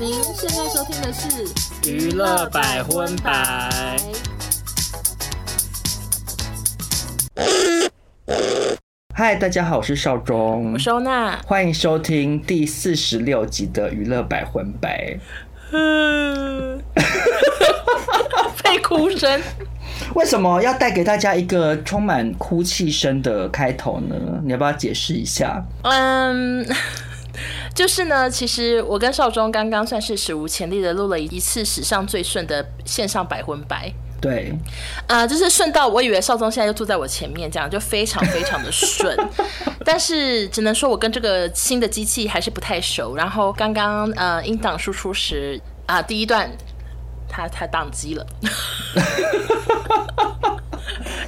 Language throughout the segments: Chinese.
您现在收听的是娱乐百分百。嗨，大家好，我是少中，我是欧娜，欢迎收听第四十六集的娱乐百分百。嗯，被哭声。为什么要带给大家一个充满哭泣声的开头呢？你要不要解释一下？嗯。就是呢，其实我跟少中刚刚算是史无前例的录了一次史上最顺的线上百分百。对，啊、呃，就是顺到我以为少宗现在就坐在我前面，这样就非常非常的顺。但是只能说我跟这个新的机器还是不太熟。然后刚刚呃音档输出时啊、呃，第一段他他宕机了。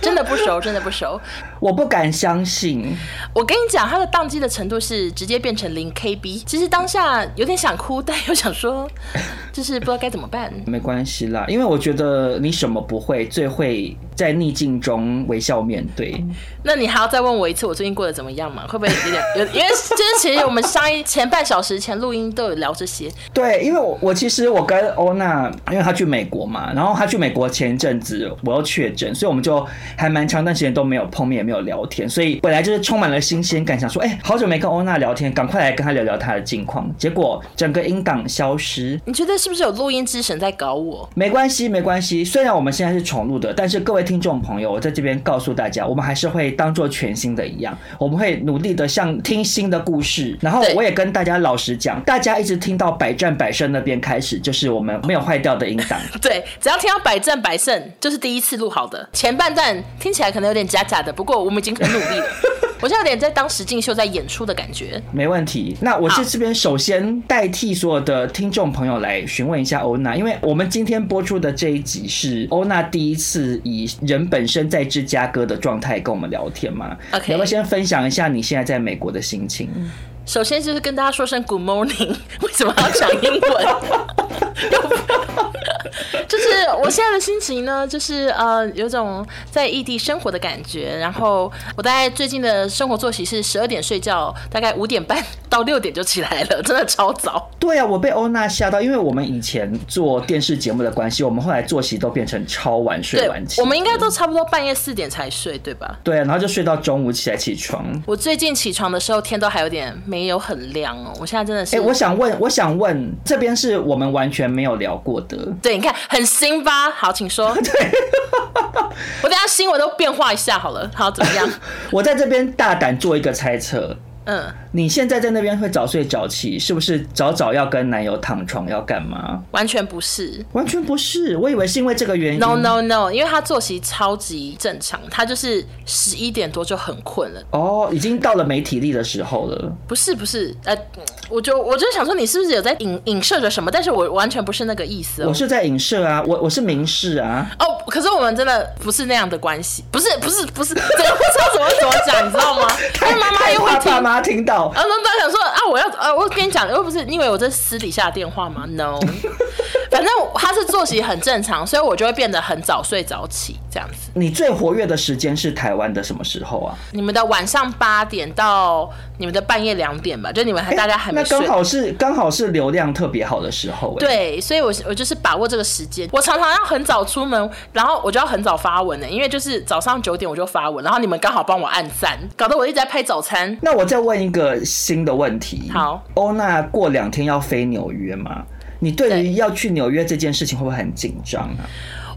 真的不熟，真的不熟，我不敢相信。我跟你讲，他的宕机的程度是直接变成零 KB。其实当下有点想哭，但又想说，就是不知道该怎么办。没关系啦，因为我觉得你什么不会，最会在逆境中微笑面对。那你还要再问我一次，我最近过得怎么样嘛？会不会有点 有？因为就是其实我们上一前半小时前录音都有聊这些。对，因为我我其实我跟欧娜，因为她去美国嘛，然后她去美国前一阵子我又确诊，所以我们就。还蛮长段时间都没有碰面，也没有聊天，所以本来就是充满了新鲜感，想说，哎、欸，好久没跟欧娜聊天，赶快来跟她聊聊她的近况。结果整个音档消失，你觉得是不是有录音之神在搞我？没关系，没关系。虽然我们现在是重录的，但是各位听众朋友，我在这边告诉大家，我们还是会当做全新的一样，我们会努力的像听新的故事。然后我也跟大家老实讲，大家一直听到百战百胜那边开始，就是我们没有坏掉的音档。对，只要听到百战百胜，就是第一次录好的前半段。听起来可能有点假假的，不过我们已经很努力了。我现在有点在当实境秀在演出的感觉。没问题。那我是这边首先代替所有的听众朋友来询问一下欧娜，因为我们今天播出的这一集是欧娜第一次以人本身在芝加哥的状态跟我们聊天嘛。OK，要不要先分享一下你现在在美国的心情？首先就是跟大家说声 Good morning，为什么要讲英文？就是我现在的心情呢，就是呃，有种在异地生活的感觉。然后我大概最近的生活作息是十二点睡觉，大概五点半到六点就起来了，真的超早。对啊，我被欧娜吓到，因为我们以前做电视节目的关系，我们后来作息都变成超晚睡晚起。我们应该都差不多半夜四点才睡，对吧？对啊，然后就睡到中午起来起床。我最近起床的时候，天都还有点没有很亮哦。我现在真的是，哎、欸，我想问，我想问，这边是我们完全没有聊过的。对，你看很新吧？好，请说。对，我等下新闻都变化一下好了。好，怎么样？我在这边大胆做一个猜测。嗯，你现在在那边会早睡早起，是不是早早要跟男友躺床要干嘛？完全不是，完全不是。我以为是因为这个原因。No No No，因为他作息超级正常，他就是十一点多就很困了。哦，已经到了没体力的时候了。不是不是，呃，我就我就想说，你是不是有在影影射着什么？但是我完全不是那个意思哦。我是在影射啊，我我是明示啊。哦，可是我们真的不是那样的关系，不是不是不是，怎么不知道怎么怎么讲，你知道吗？因为妈妈又会听。听到，然后他想说啊，我要呃，我跟你讲，又不是你以为我这私底下电话吗？No，反正他是作息很正常，所以我就会变得很早睡早起这样子。你最活跃的时间是台湾的什么时候啊？你们的晚上八点到你们的半夜两点吧，就你们还大家还没睡，那刚好是刚好是流量特别好的时候。对，所以我我就是把握这个时间，我常常要很早出门，然后我就要很早发文呢，因为就是早上九点我就发文，然后你们刚好帮我按赞，搞得我一直在拍早餐。那我再问一个新的问题，好，欧娜过两天要飞纽约吗？你对于要去纽约这件事情会不会很紧张啊？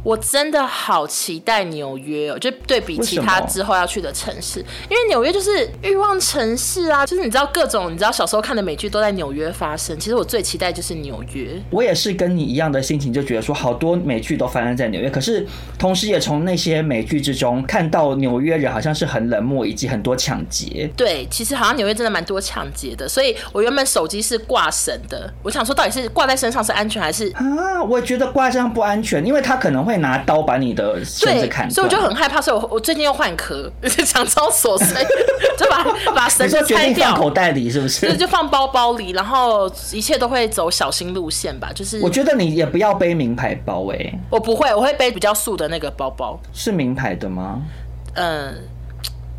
我真的好期待纽约哦，就对比其他之后要去的城市，因为纽约就是欲望城市啊，就是你知道各种你知道小时候看的美剧都在纽约发生。其实我最期待就是纽约。我也是跟你一样的心情，就觉得说好多美剧都发生在纽约，可是同时也从那些美剧之中看到纽约人好像是很冷漠，以及很多抢劫。对，其实好像纽约真的蛮多抢劫的，所以我原本手机是挂绳的，我想说到底是挂在身上是安全还是啊？我觉得挂身上不安全，因为它可能会。会拿刀把你的绳子砍断，所以我就很害怕，所以我我最近又换壳，想超琐碎，就把把绳子拆掉，放口袋里是不是？就放包包里，然后一切都会走小心路线吧。就是我觉得你也不要背名牌包诶、欸，我不会，我会背比较素的那个包包。是名牌的吗？嗯，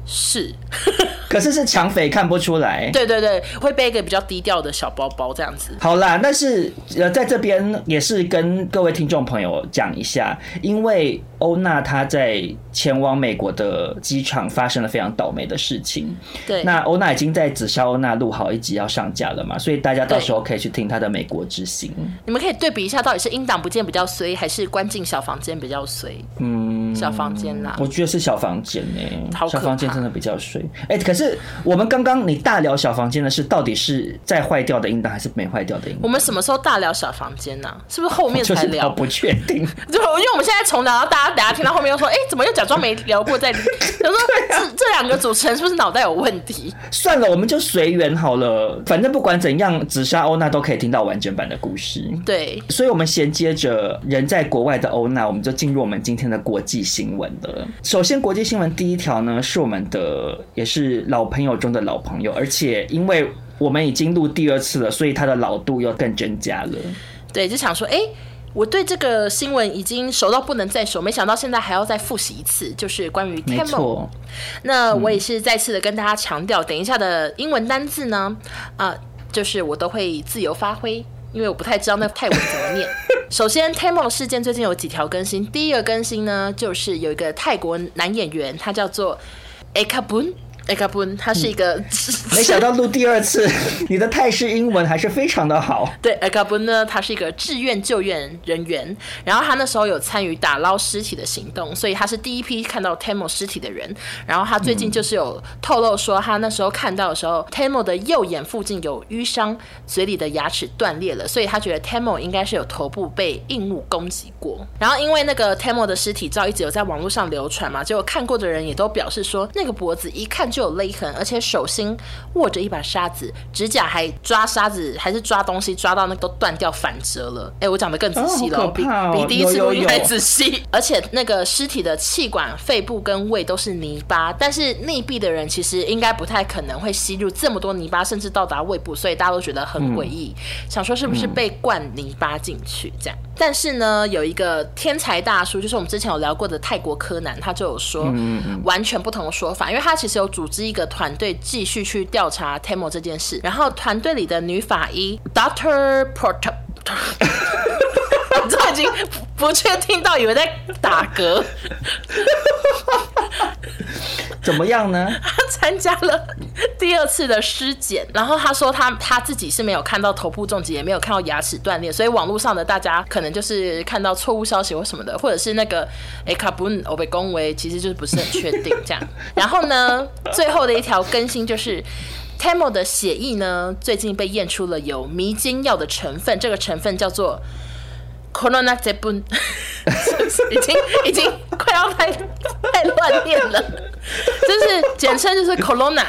是，可是是抢匪看不出来。对对对，会背一个比较低调的小包包这样子。好啦，但是呃，在这边也是跟各位听众朋友讲一下，因为欧娜她在前往美国的机场发生了非常倒霉的事情。对，那欧娜已经在紫砂欧娜录好一集要上架了嘛，所以大家到时候可以去听她的美国之行。你们可以对比一下，到底是音档不见比较衰，还是关进小房间比较衰？嗯，小房间啦，我觉得是小房间呢、欸，小房间。真的比较衰哎、欸，可是我们刚刚你大聊小房间的事，到底是在坏掉的音档还是没坏掉的音档？我们什么时候大聊小房间呢、啊？是不是后面才聊？我不确定，就因为我们现在从聊，到大家等下听到后面又说，哎、欸，怎么又假装没聊过再？他说这这两个主持人是不是脑袋有问题？算了，我们就随缘好了。反正不管怎样，紫砂欧娜都可以听到完整版的故事。对，所以我们衔接着人在国外的欧娜，我们就进入我们今天的国际新闻了。首先，国际新闻第一条呢，是我们。的也是老朋友中的老朋友，而且因为我们已经录第二次了，所以他的老度又更增加了。对，就想说，哎、欸，我对这个新闻已经熟到不能再熟，没想到现在还要再复习一次，就是关于错。那我也是再次的跟大家强调，等一下的英文单字呢，啊、呃，就是我都会自由发挥，因为我不太知道那泰文怎么念。首先，Temu 事件最近有几条更新，第一个更新呢，就是有一个泰国男演员，他叫做。艾艾卡本，他是一个、嗯。没想到录第二次，你的泰式英文还是非常的好。对，艾卡本呢，他是一个志愿救援人员，然后他那时候有参与打捞尸体的行动，所以他是第一批看到 Temo 尸体的人。然后他最近就是有透露说，他那时候看到的时候、嗯、，Temo 的右眼附近有淤伤，嘴里的牙齿断裂了，所以他觉得 Temo 应该是有头部被硬物攻击过。然后因为那个 Temo 的尸体照一直有在网络上流传嘛，结果看过的人也都表示说。那个脖子一看就有勒痕，而且手心握着一把沙子，指甲还抓沙子，还是抓东西抓到那个都断掉反折了。哎、欸，我讲的更仔细了，哦哦、比比第一次录音还仔细。而且那个尸体的气管、肺部跟胃都是泥巴，但是溺毙的人其实应该不太可能会吸入这么多泥巴，甚至到达胃部，所以大家都觉得很诡异，嗯、想说是不是被灌泥巴进去这样。但是呢，有一个天才大叔，就是我们之前有聊过的泰国柯南，他就有说完全不同的说法，因为他其实有组织一个团队继续去调查 Temo 这件事。然后团队里的女法医 Doctor Porter，我 都已经不确定到以为在打嗝。怎么样呢？他参加了第二次的尸检，然后他说他他自己是没有看到头部重击，也没有看到牙齿断裂，所以网络上的大家可能就是看到错误消息或什么的，或者是那个哎卡布恩被恭维，其实就是不是很确定这样。然后呢，最后的一条更新就是 Temo 的血液呢，最近被验出了有迷奸药的成分，这个成分叫做。Corona 这本 已经已经 快要太太乱念了，就是简称就是 Corona。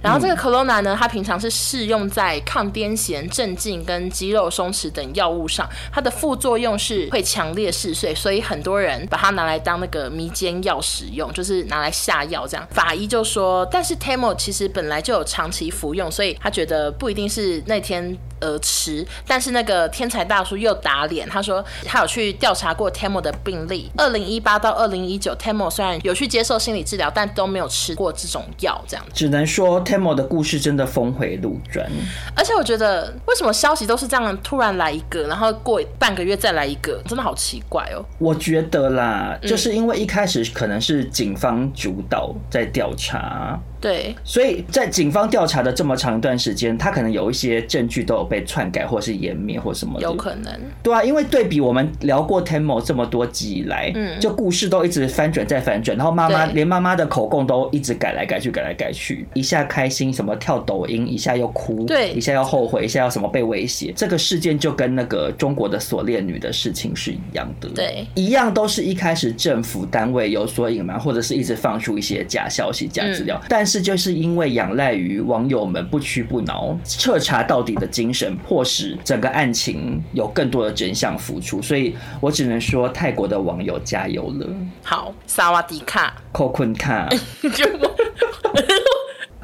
然后这个 Corona 呢，它平常是适用在抗癫痫、镇静跟肌肉松弛等药物上，它的副作用是会强烈嗜睡，所以很多人把它拿来当那个迷奸药使用，就是拿来下药这样。法医就说，但是 Temu 其实本来就有长期服用，所以他觉得不一定是那天。而吃，但是那个天才大叔又打脸，他说他有去调查过 Temo 的病例，二零一八到二零一九，Temo 虽然有去接受心理治疗，但都没有吃过这种药，这样只能说 Temo 的故事真的峰回路转。而且我觉得，为什么消息都是这样突然来一个，然后过半个月再来一个，真的好奇怪哦。我觉得啦，就是因为一开始可能是警方主导在调查。对，所以在警方调查的这么长一段时间，他可能有一些证据都有被篡改，或是湮灭，或什么的。有可能。对啊，因为对比我们聊过 Temo 这么多集以来，嗯，就故事都一直翻转再翻转，然后妈妈连妈妈的口供都一直改来改去，改来改去，一下开心什么跳抖音，一下又哭，对，一下又后悔，一下要什么被威胁。这个事件就跟那个中国的锁链女的事情是一样的，对，一样都是一开始政府单位有所隐瞒，或者是一直放出一些假消息、假资料，嗯、但是就是因为仰赖于网友们不屈不挠、彻查到底的精神，迫使整个案情有更多的真相浮出，所以我只能说泰国的网友加油了。好，萨瓦迪卡，扣坤卡。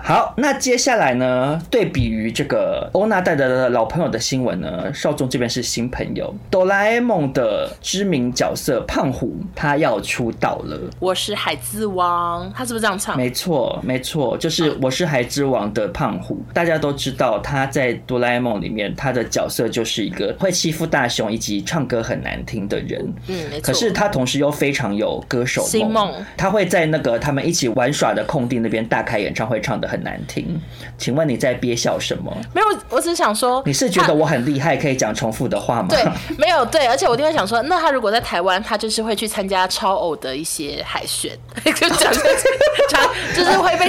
好，那接下来呢？对比于这个欧娜带的老朋友的新闻呢，少宗这边是新朋友，哆啦 A 梦的知名角色胖虎，他要出道了。我是海之王，他是不是这样唱？没错，没错，就是我是海之王的胖虎。大家都知道他在哆啦 A 梦里面，他的角色就是一个会欺负大雄以及唱歌很难听的人。嗯，没错。可是他同时又非常有歌手梦，他会在那个他们一起玩耍的空地那边大开演唱会，唱得很难听，请问你在憋笑什么？没有，我只是想说，你是觉得我很厉害，可以讲重复的话吗？对，没有对，而且我一定会想说，那他如果在台湾，他就是会去参加超偶的一些海选，就讲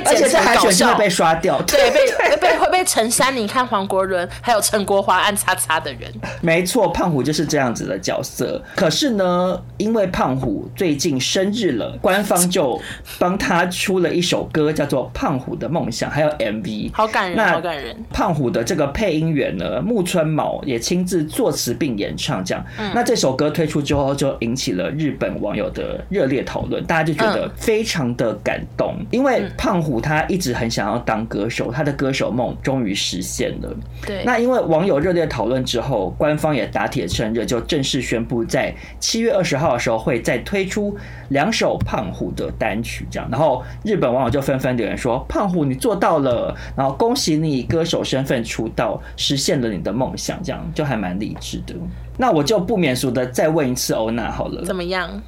被剪成搞笑，会被刷掉，对，被 被被会被陈珊妮、看黄国伦还有陈国华按叉叉的人。没错，胖虎就是这样子的角色。可是呢，因为胖虎最近生日了，官方就帮他出了一首歌，叫做《胖虎的梦想》，还有 MV，好感人，好感人。胖虎的这个配音员呢，木村卯也亲自作词并演唱，这样。嗯、那这首歌推出之后，就引起了日本网友的热烈讨论，大家就觉得非常的感动，嗯、因为胖虎他一直很想要当歌手，他的歌手梦终于实现了。对。那因为网友热烈讨论之后，官方也打铁趁热，就正式宣布在七月二十号的时候会再推出两首胖虎的单曲，这样。然后日本网友就纷纷留言说：“胖虎，你做到了！”然后恭喜你以歌手身份出道，实现了你的梦想，这样就还蛮励志的。那我就不免俗的再问一次欧娜好了，怎么样？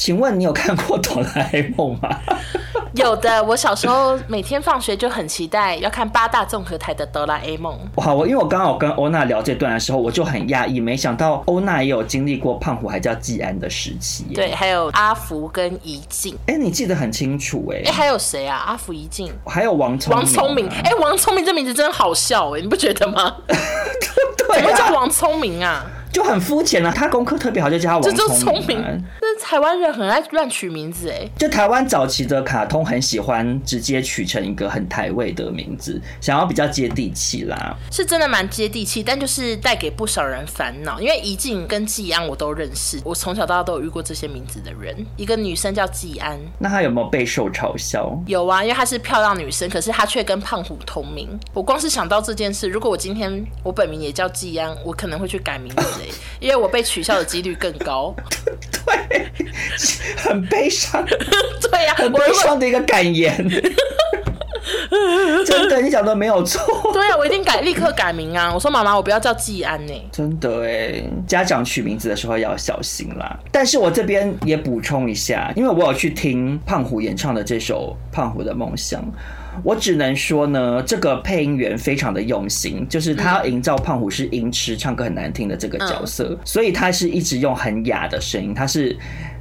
请问你有看过哆啦 A 梦吗？有的，我小时候每天放学就很期待要看八大综合台的哆啦 A 梦。哇，我因为我刚好跟欧娜聊这段的时候，我就很讶异，没想到欧娜也有经历过胖虎还叫季安的时期。对，还有阿福跟怡静。哎、欸，你记得很清楚哎、欸。哎、欸，还有谁啊？阿福、怡静，还有王聪明、啊。王聪明，哎、欸，王聪明这名字真好笑哎、欸，你不觉得吗？对、啊，怎么叫王聪明啊？就很肤浅啊，他功课特别好，就叫他王聪明。这就聪明，这台湾人很爱乱取名字哎。就台湾早期的卡通很喜欢直接取成一个很台味的名字，想要比较接地气啦。是真的蛮接地气，但就是带给不少人烦恼。因为怡静跟季安我都认识，我从小到大都有遇过这些名字的人。一个女生叫季安，那她有没有备受嘲笑？有啊，因为她是漂亮女生，可是她却跟胖虎同名。我光是想到这件事，如果我今天我本名也叫季安，我可能会去改名字。因为我被取笑的几率更高，对，很悲伤，对呀、啊，很悲伤的一个感言，真的，你讲的没有错，对呀、啊，我一定改，立刻改名啊！我说妈妈，我不要叫季安呢，真的哎，家长取名字的时候要小心啦。但是我这边也补充一下，因为我有去听胖虎演唱的这首《胖虎的梦想》。我只能说呢，这个配音员非常的用心，就是他要营造胖虎是音痴、唱歌很难听的这个角色，所以他是一直用很哑的声音，他是。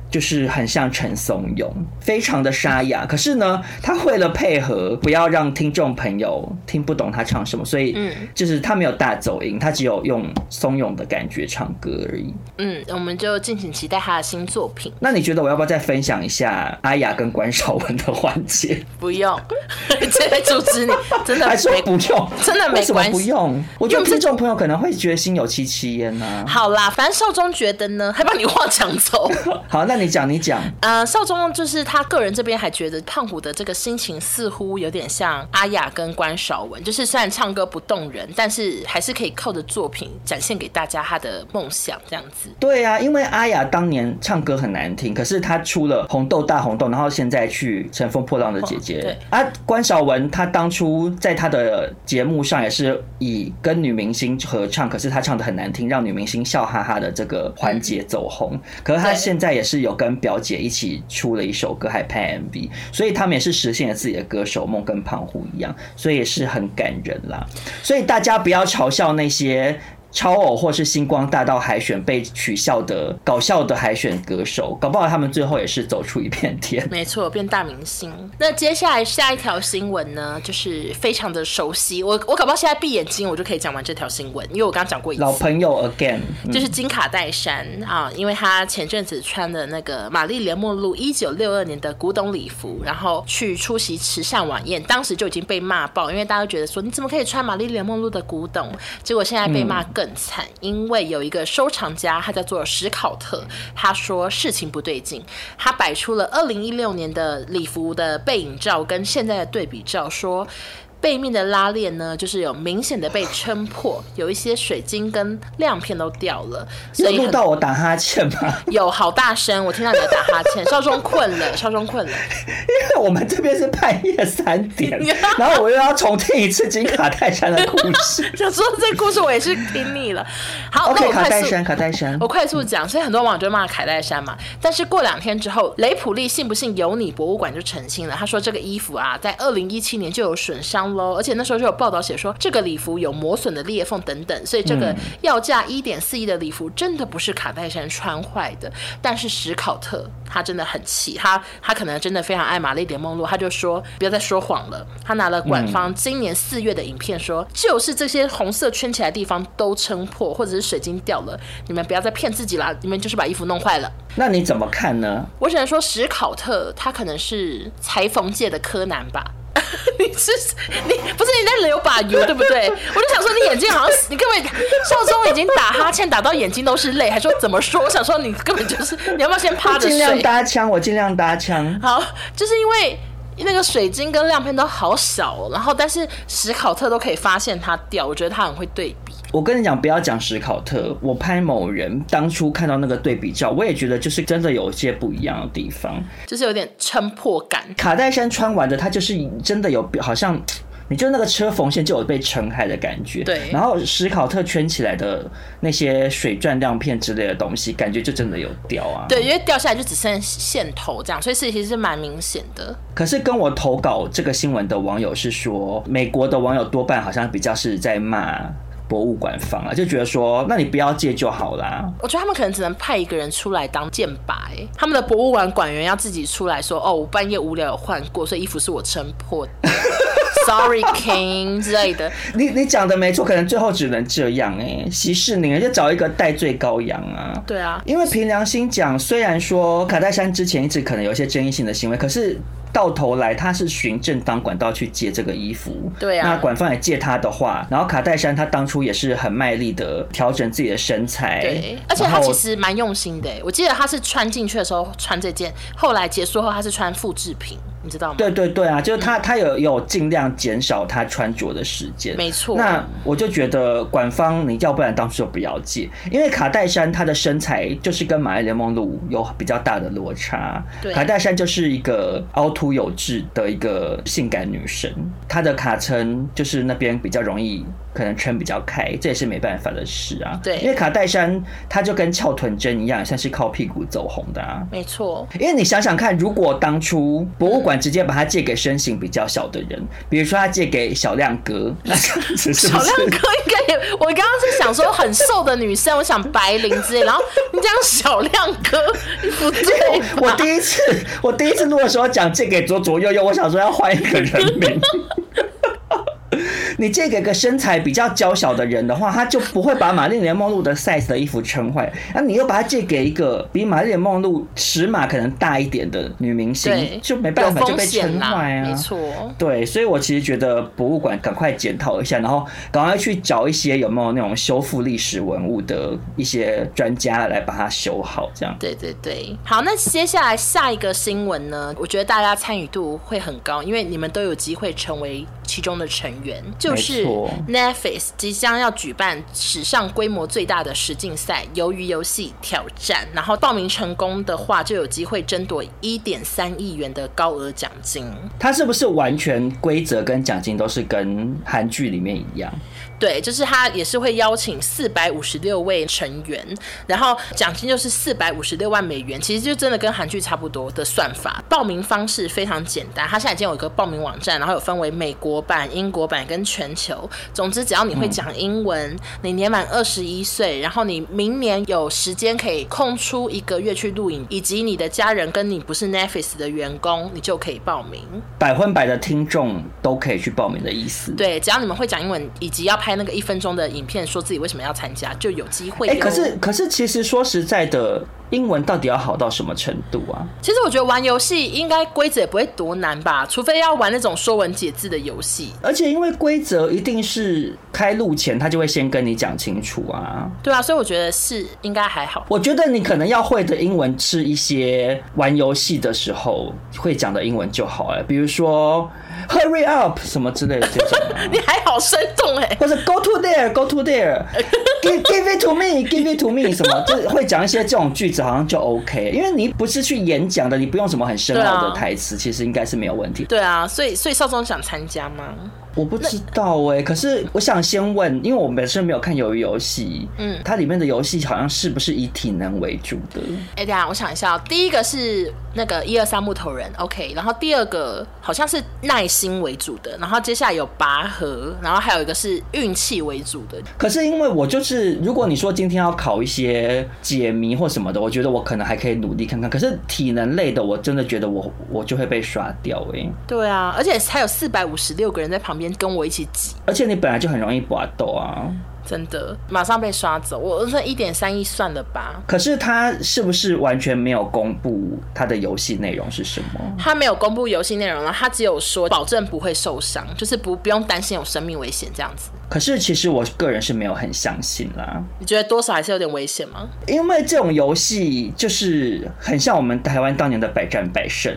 就是很像陈松勇，非常的沙哑。可是呢，他为了配合，不要让听众朋友听不懂他唱什么，所以，嗯，就是他没有大走音，他只有用松勇的感觉唱歌而已。嗯，我们就敬请期待他的新作品。那你觉得我要不要再分享一下阿雅跟关少文的环节？不用，这在阻止你，真的还说不用，真的没关系。为什么不用？我觉得听众朋友可能会觉得心有戚戚焉呐。好啦，反正少中觉得呢，还把你话抢走。好，那。你讲，你讲。呃，少宗就是他个人这边还觉得胖虎的这个心情似乎有点像阿雅跟关韶文，就是虽然唱歌不动人，但是还是可以靠着作品展现给大家他的梦想这样子。对啊，因为阿雅当年唱歌很难听，可是她出了红豆大红豆，然后现在去乘风破浪的姐姐。对啊，关韶文他当初在他的节目上也是以跟女明星合唱，可是他唱的很难听，让女明星笑哈哈的这个环节走红。可是他现在也是有跟表姐一起出了一首歌，还拍 MV，所以他们也是实现了自己的歌手梦，跟胖虎一样，所以也是很感人啦。所以大家不要嘲笑那些。超偶或是星光大道海选被取笑的搞笑的海选歌手，搞不好他们最后也是走出一片天。没错，变大明星。那接下来下一条新闻呢，就是非常的熟悉。我我搞不好现在闭眼睛，我就可以讲完这条新闻，因为我刚刚讲过一次。老朋友 again，就是金卡戴珊啊，因为她前阵子穿的那个玛丽莲梦露一九六二年的古董礼服，然后去出席慈善晚宴，当时就已经被骂爆，因为大家都觉得说你怎么可以穿玛丽莲梦露的古董？结果现在被骂。更更惨，因为有一个收藏家，他叫做史考特，他说事情不对劲，他摆出了二零一六年的礼服的背影照跟现在的对比照，说。背面的拉链呢，就是有明显的被撑破，有一些水晶跟亮片都掉了。所以有录到我打哈欠吗？有，好大声，我听到你在打哈欠。少中困了，少中困了。因为我们这边是半夜三点，然后我又要重听一次金卡戴珊的故事。想说这个故事我也是听腻了。好，OK，卡戴珊，卡戴珊，我快速讲。所以很多网友就骂卡戴珊嘛。但是过两天之后，雷普利信不信由你博物馆就澄清了，他说这个衣服啊，在二零一七年就有损伤。而且那时候就有报道写说，这个礼服有磨损的裂缝等等，所以这个要价一点四亿的礼服真的不是卡戴珊穿坏的。但是史考特他真的很气，他他可能真的非常爱玛丽莲梦露，他就说不要再说谎了。他拿了馆方今年四月的影片说，就是这些红色圈起来的地方都撑破，或者是水晶掉了，你们不要再骗自己啦，你们就是把衣服弄坏了。那你怎么看呢？我只能说史考特他可能是裁缝界的柯南吧。你是你不是你在流把油对不对？我就想说你眼睛好像你根本少中已经打哈欠打到眼睛都是泪，还说怎么说？我想说你根本就是你要不要先趴着睡？尽量搭腔，我尽量搭腔。好，就是因为那个水晶跟亮片都好小，然后但是史考特都可以发现它掉，我觉得他很会对比。我跟你讲，不要讲史考特，我拍某人当初看到那个对比照，我也觉得就是真的有一些不一样的地方，就是有点撑破感。卡戴珊穿完的，它就是真的有，好像你就那个车缝线就有被撑开的感觉。对。然后史考特圈起来的那些水钻亮片之类的东西，感觉就真的有掉啊。对，因为掉下来就只剩线头这样，所以事情其实是蛮明显的。可是跟我投稿这个新闻的网友是说，美国的网友多半好像比较是在骂。博物馆方啊，就觉得说，那你不要借就好啦。我觉得他们可能只能派一个人出来当箭靶，他们的博物馆馆员要自己出来说，哦，我半夜无聊有换过，所以衣服是我撑破的，Sorry King 之类的。你你讲的没错，可能最后只能这样哎，息事宁人就找一个戴罪羔羊啊。对啊，因为凭良心讲，虽然说卡戴珊之前一直可能有一些争议性的行为，可是。到头来，他是循正当管道去借这个衣服。对啊，那馆方也借他的话，然后卡戴珊他当初也是很卖力的调整自己的身材。对，而且他其实蛮用心的。我记得他是穿进去的时候穿这件，后来结束后他是穿复制品。你知道吗？对对对啊，就是他，他有有尽量减少他穿着的时间。没错。那我就觉得馆方，你要不然当初就不要借，因为卡戴珊她的身材就是跟玛丽莲梦露有比较大的落差。对。卡戴珊就是一个凹凸有致的一个性感女神，她的卡层就是那边比较容易。可能撑比较开，这也是没办法的事啊。对，因为卡戴珊她就跟翘臀针一样，像是靠屁股走红的啊。没错。因为你想想看，如果当初博物馆直接把它借给身形比较小的人，比如说他借给小亮哥？小亮哥应该也，我刚刚是想说很瘦的女生，我想白灵之类，然后你讲小亮哥，不对。我第一次我第一次录的时候讲借给左左右右，我想说要换一个人名。你借给个身材比较娇小的人的话，他就不会把玛丽莲梦露的 size 的衣服撑坏。那你又把它借给一个比玛丽莲梦露尺码可能大一点的女明星，就没办法就被撑坏啊。没错，对，所以我其实觉得博物馆赶快检讨一下，然后赶快去找一些有没有那种修复历史文物的一些专家来把它修好，这样。对对对，好，那接下来下一个新闻呢？我觉得大家参与度会很高，因为你们都有机会成为其中的成员。就是 Netflix 即将要举办史上规模最大的实境赛《鱿鱼游戏挑战》，然后报名成功的话，就有机会争夺一点三亿元的高额奖金。它是不是完全规则跟奖金都是跟韩剧里面一样？对，就是他也是会邀请四百五十六位成员，然后奖金就是四百五十六万美元，其实就真的跟韩剧差不多的算法。报名方式非常简单，他现在已经有一个报名网站，然后有分为美国版、英国版跟全球。总之，只要你会讲英文，嗯、你年满二十一岁，然后你明年有时间可以空出一个月去录影，以及你的家人跟你不是 Netflix 的员工，你就可以报名。百分百的听众都可以去报名的意思。对，只要你们会讲英文，以及要拍。拍那个一分钟的影片，说自己为什么要参加，就有机会。哎、欸，可是可是，其实说实在的，英文到底要好到什么程度啊？其实我觉得玩游戏应该规则也不会多难吧，除非要玩那种说文解字的游戏。而且因为规则一定是开录前他就会先跟你讲清楚啊。对啊，所以我觉得是应该还好。我觉得你可能要会的英文是一些玩游戏的时候会讲的英文就好了，比如说 hurry up 什么之类的这种。你还好生动哎，或者 go to there，go to there，give give it to me，give it to me 什么，就会讲一些这种句子。好像就 OK，因为你不是去演讲的，你不用什么很深奥的台词，其实应该是没有问题。对啊，所以所以少总想参加吗？我不知道哎、欸，可是我想先问，因为我本身没有看鱿鱼游戏，嗯，它里面的游戏好像是不是以体能为主的？哎、欸，等下我想一下，第一个是那个一二三木头人，OK，然后第二个好像是耐心为主的，然后接下来有拔河，然后还有一个是运气为主的。可是因为我就是，如果你说今天要考一些解谜或什么的，我觉得我可能还可以努力看看。可是体能类的，我真的觉得我我就会被刷掉哎、欸。对啊，而且还有四百五十六个人在旁边。跟我一起挤，而且你本来就很容易拔豆啊。真的，马上被刷走。我说一点三亿算了吧。可是他是不是完全没有公布他的游戏内容是什么？他没有公布游戏内容了，他只有说保证不会受伤，就是不不用担心有生命危险这样子。可是其实我个人是没有很相信啦。你觉得多少还是有点危险吗？因为这种游戏就是很像我们台湾当年的百战百胜。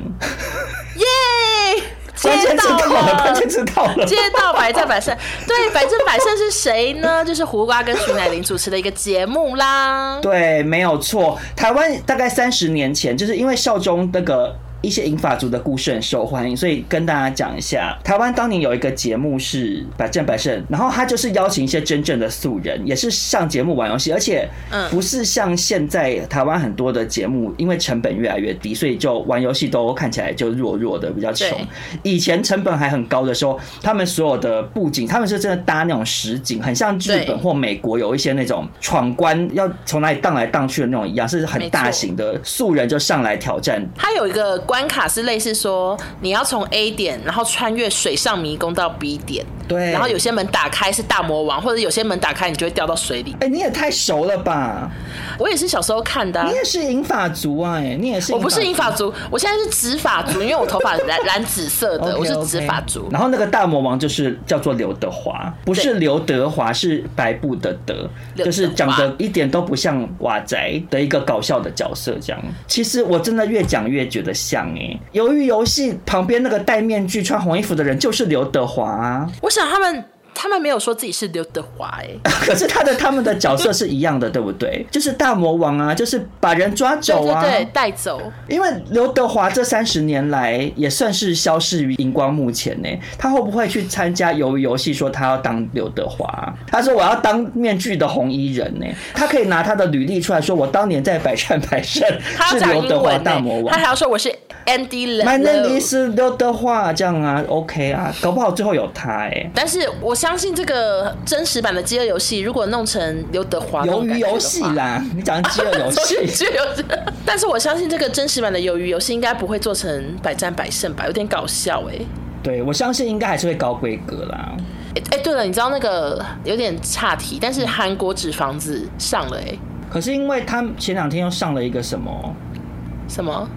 耶！接到了，接到了，接到百战百胜。对，百战百胜是谁呢？就是胡瓜跟徐乃麟主持的一个节目啦。对，没有错。台湾大概三十年前，就是因为效忠那个。一些银发族的故事很受欢迎，所以跟大家讲一下，台湾当年有一个节目是《百战百胜》，然后他就是邀请一些真正的素人，也是上节目玩游戏，而且不是像现在台湾很多的节目，因为成本越来越低，所以就玩游戏都看起来就弱弱的，比较穷。以前成本还很高的时候，他们所有的布景，他们是真的搭那种实景，很像日本或美国有一些那种闯关要从哪里荡来荡去的那种一样，是很大型的素人就上来挑战。他有一个。关卡是类似说，你要从 A 点，然后穿越水上迷宫到 B 点。对。然后有些门打开是大魔王，或者有些门打开你就会掉到水里。哎、欸，你也太熟了吧！我也是小时候看的、啊。你也是银发族啊？哎，你也是。我不是银发族，我现在是直发族，因为我头发蓝蓝 紫色的，okay, okay. 我是直发族。然后那个大魔王就是叫做刘德华，不是刘德华，是白布的德，就是长得一点都不像瓦仔的一个搞笑的角色。这样，其实我真的越讲越觉得像。由于游戏旁边那个戴面具、穿红衣服的人就是刘德华！我想他们。他们没有说自己是刘德华哎，可是他的他们的角色是一样的，对不对？就是大魔王啊，就是把人抓走啊，对带走。因为刘德华这三十年来也算是消失于荧光幕前呢。他会不会去参加游游戏？说他要当刘德华？他说我要当面具的红衣人呢。他可以拿他的履历出来说，我当年在百战百胜 是刘德华大魔王。他还要说我是 Andy My name is 刘德华这样啊，OK 啊，搞不好最后有他哎。但是我相信这个真实版的饥饿游戏，如果弄成刘德华鱿鱼游戏啦，你讲饥饿游戏，饥饿游戏。但是我相信这个真实版的鱿鱼游戏应该不会做成百战百胜吧？有点搞笑哎。对，我相信应该还是会高规格啦。哎哎，对了，你知道那个有点岔题，但是韩国纸房子上了哎。可是因为他前两天又上了一个什么什么？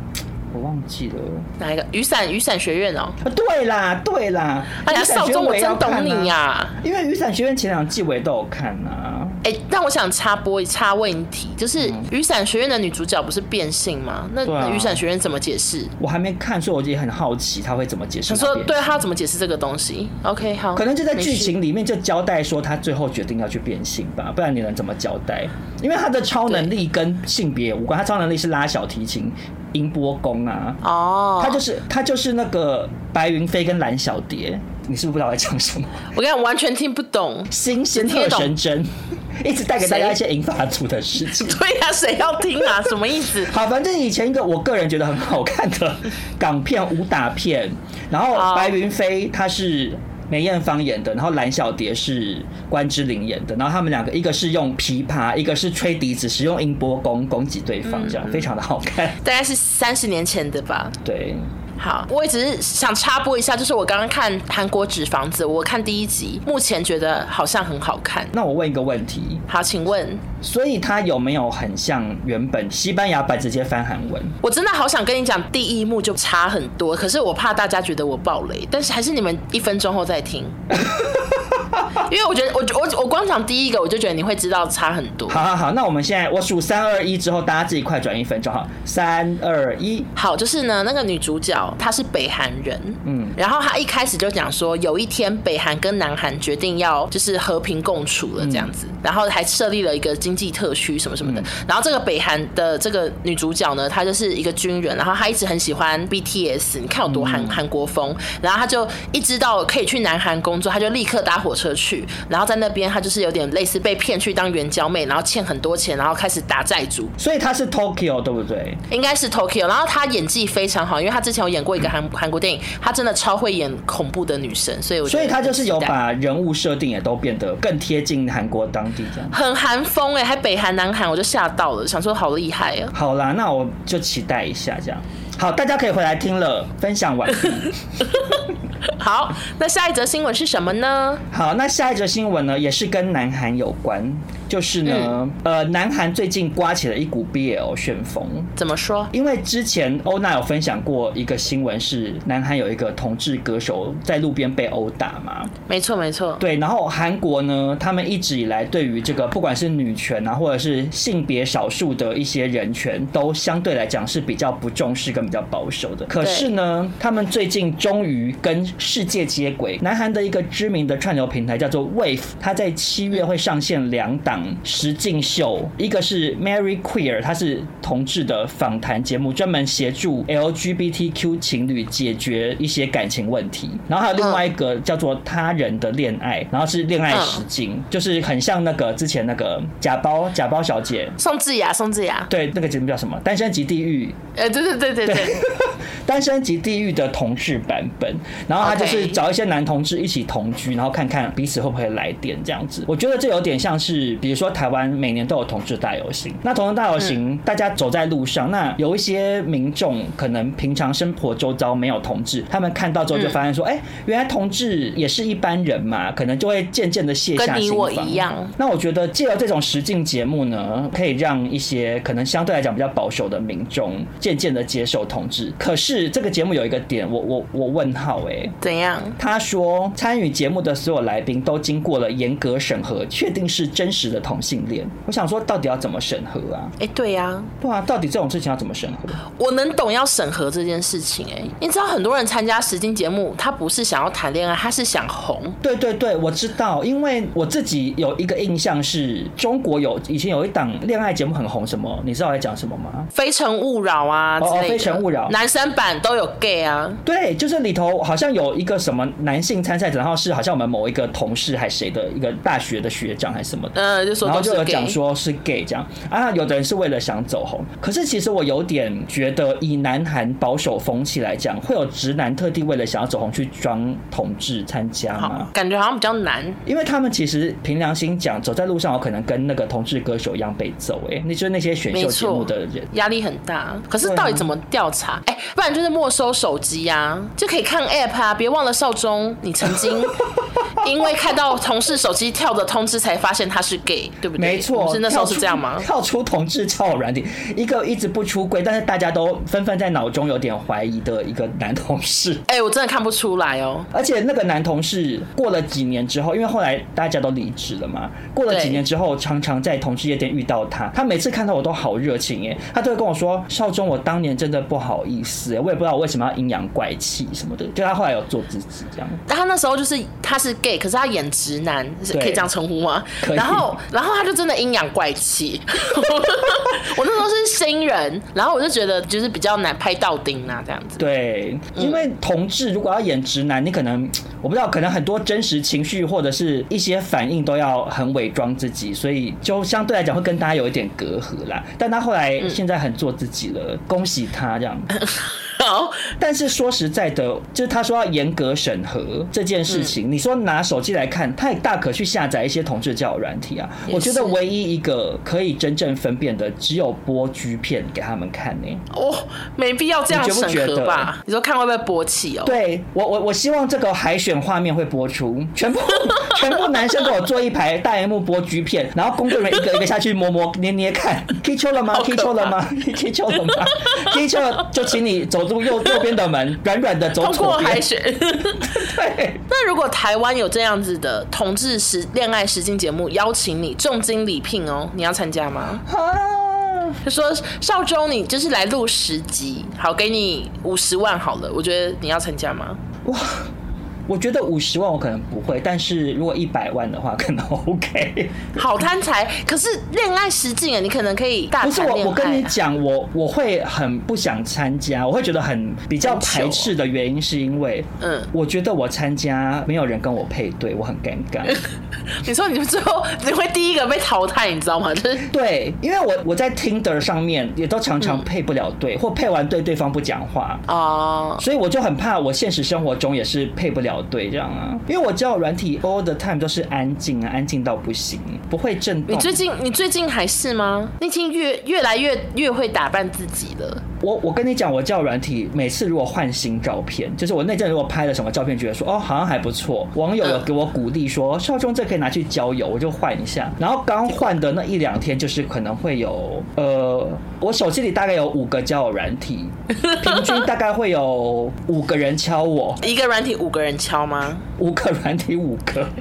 我忘记了哪一个雨伞雨伞学院哦？对啦对啦，哎呀，少中我真懂你呀、啊！因为雨伞学院前两季我也都有看啊。哎、欸，但我想插播一插问题，就是雨伞学院的女主角不是变性吗？那雨伞学院怎么解释？我还没看，所以我也很好奇他会怎么解释。他说，对他怎么解释这个东西？OK，好，可能就在剧情里面就交代说他最后决定要去变性吧，不然你能怎么交代？因为他的超能力跟性别无关，他超能力是拉小提琴。音波功啊，哦，他就是他就是那个白云飞跟蓝小蝶，你是不是不知道我在讲什么？我跟你讲，完全听不懂。新鲜特神针，一直带给大家一些银发族的事情。对呀、啊，谁要听啊？什么意思？好，反正以前一个我个人觉得很好看的港片武打片，然后白云飞他是。梅艳芳演的，然后蓝小蝶是关之琳演的，然后他们两个一个是用琵琶，一个是吹笛子，使用音波攻攻击对方，这样、嗯、非常的好看。大概是三十年前的吧？对。好，我也只是想插播一下，就是我刚刚看韩国纸房子，我看第一集，目前觉得好像很好看。那我问一个问题，好，请问，所以它有没有很像原本西班牙版直接翻韩文？我真的好想跟你讲，第一幕就差很多，可是我怕大家觉得我爆雷，但是还是你们一分钟后再听。因为我觉得我我我光讲第一个，我就觉得你会知道差很多。好好好，那我们现在我数三二一之后，大家自己快转一分钟哈。三二一，好，就是呢，那个女主角她是北韩人，嗯，然后她一开始就讲说，有一天北韩跟南韩决定要就是和平共处了这样子，嗯、然后还设立了一个经济特区什么什么的。嗯、然后这个北韩的这个女主角呢，她就是一个军人，然后她一直很喜欢 BTS，你看有多韩韩、嗯、国风，然后她就一知道可以去南韩工作，她就立刻搭火车去。然后在那边，她就是有点类似被骗去当援交妹，然后欠很多钱，然后开始打债主。所以她是 Tokyo 对不对？应该是 Tokyo。然后她演技非常好，因为她之前有演过一个韩韩国电影，她真的超会演恐怖的女生，所以所以她就是有把人物设定也都变得更贴近韩国当地这样。很韩风哎，还北韩南韩，我就吓到了，想说好厉害啊。好啦，那我就期待一下这样。好，大家可以回来听了，分享完毕。好，那下一则新闻是什么呢？好，那下一则新闻呢，也是跟南韩有关。就是呢，嗯、呃，南韩最近刮起了一股 BL 旋风。怎么说？因为之前欧娜有分享过一个新闻，是南韩有一个同志歌手在路边被殴打嘛？没错，没错。对，然后韩国呢，他们一直以来对于这个不管是女权啊，或者是性别少数的一些人权，都相对来讲是比较不重视跟比较保守的。可是呢，他们最近终于跟世界接轨。南韩的一个知名的串流平台叫做 Wave，它在七月会上线两档。实境秀，一个是 Mary Queer，它是同志的访谈节目，专门协助 LGBTQ 情侣解决一些感情问题。然后还有另外一个叫做他人的恋爱，然后是恋爱实境，就是很像那个之前那个假包假包小姐宋智雅，宋智雅，对，那个节目叫什么？单身即地狱。呃，对对对对对，单身即地狱的同志版本。然后他就是找一些男同志一起同居，然后看看彼此会不会来电这样子。我觉得这有点像是，比如说台湾每年都有同志大游行，那同志大游行，大家走在路上，那有一些民众可能平常生活周遭没有同志，他们看到之后就发现说，哎，原来同志也是一般人嘛，可能就会渐渐的卸下心防。跟你我一样。那我觉得借由这种实境节目呢，可以让一些可能相对来讲比较保守的民众渐渐的接受同志。可是这个节目有一个点，我我我问号哎、欸，怎样？他说参与节目的所有来宾都经过了严格审核，确定是真实的同性恋。我想说，到底要怎么审核啊？哎、欸，对呀、啊，对啊，到底这种事情要怎么审核？我能懂要审核这件事情哎、欸，你知道很多人参加实境节目，他不是想要谈恋爱，他是想红。对对对，我知道，因为我自己有一个印象是，中国有以前有一档恋爱节目很红，什么？你知道我在讲什么吗？非诚勿扰啊，哦，非诚勿扰，男生版都有 gay 啊。对，就是里头好像有一个什么男性参赛者，然后是好像我们某一个同事还是谁的一个大学的学长还是什么的，嗯，就说然后就有讲说是 gay 这样啊，有的人是为了想走红，可是其实我有点觉得，以南韩保守风气来讲，会有直男特地为了想要走红去装同志参加吗？感觉好像比较难，因为他们其实凭良心讲，走在路上有可能跟那个同志歌手一样被揍，哎，那就是那些选秀节目的人压力很大。可是到底怎么调查？哎、啊，不然就是没收手机啊，就可以看 app 啊。别忘了少中，你曾经 因为看到同事手机跳的通知，才发现他是 gay，对不对？没错，是那时候是这样吗？跳出同志交友软体，一个一直不出柜，但是大家都纷纷在脑中有点怀疑的一个男同事。哎、欸，我真的看不出来哦。而且那个男同事过了几年之后，因为后来大家都离职了嘛，过了几年之后，常常在同志夜店遇到他，他每次看到我都好热情耶，他都会跟我说：“少中，我当年真的不好意思，我也不知道我为什么要阴阳怪气什么的。”就他后来有做自己这样。但他那时候就是他是 gay，可是他演直男，对可以这样称呼吗？然后，然后他就真的阴阳怪气。我那时候是新人，然后我就觉得就是比较难拍到丁啊，这样子。对，因为同志如果要演直男，你可能我不知道，可能很多真实情绪或者是一些反应都要很伪装自己，所以就相对来讲会跟大家有一点隔阂啦。但他后来现在很做自己了，嗯、恭喜他这样。好，但是说实在的，就是他说要严格审核这件事情，嗯、你说拿手机来看，他也大可去下载一些同志交友软体啊。我觉得唯一一个可以真正分辨的，只有播 G 片给他们看呢、欸。哦，没必要这样审核吧？你，说看会不会勃起哦？对我，我我希望这个海选画面会播出，全部 全部男生都有坐一排大荧幕播 G 片，然后工作人员一个一个下去摸摸捏捏看，K 球了吗？K 球了吗？K 球了吗？K 秋了 就请你走入右右边的门，软软的走左边。通过海选。对。那如果台湾有这样子的同志实恋爱实境节目，邀请你重金礼聘哦，你要参加吗？就说少中，你就是来录十集，好，给你五十万好了，我觉得你要参加吗？哇！我觉得五十万我可能不会，但是如果一百万的话，可能 OK。好贪财，可是恋爱实境啊，你可能可以大。不是我，我跟你讲，我我会很不想参加，我会觉得很比较排斥的原因是因为，嗯，我觉得我参加没有人跟我配对，我很尴尬。你说你们最后你会第一个被淘汰，你知道吗？就是 对，因为我我在 Tinder 上面也都常常配不了对，嗯、或配完对对方不讲话哦，所以我就很怕我现实生活中也是配不了。对，这样啊，因为我知道软体 all the time 都是安静啊，安静到不行，不会震动。你最近你最近还是吗？你已经越越来越越会打扮自己了。我我跟你讲，我叫软体，每次如果换新照片，就是我那阵如果拍了什么照片，觉得说哦好像还不错，网友有给我鼓励说，少中这可以拿去交友，我就换一下。然后刚换的那一两天，就是可能会有呃，我手机里大概有五个交友软体，平均大概会有五个人敲我，一个软体五个人敲吗？五个软体五个。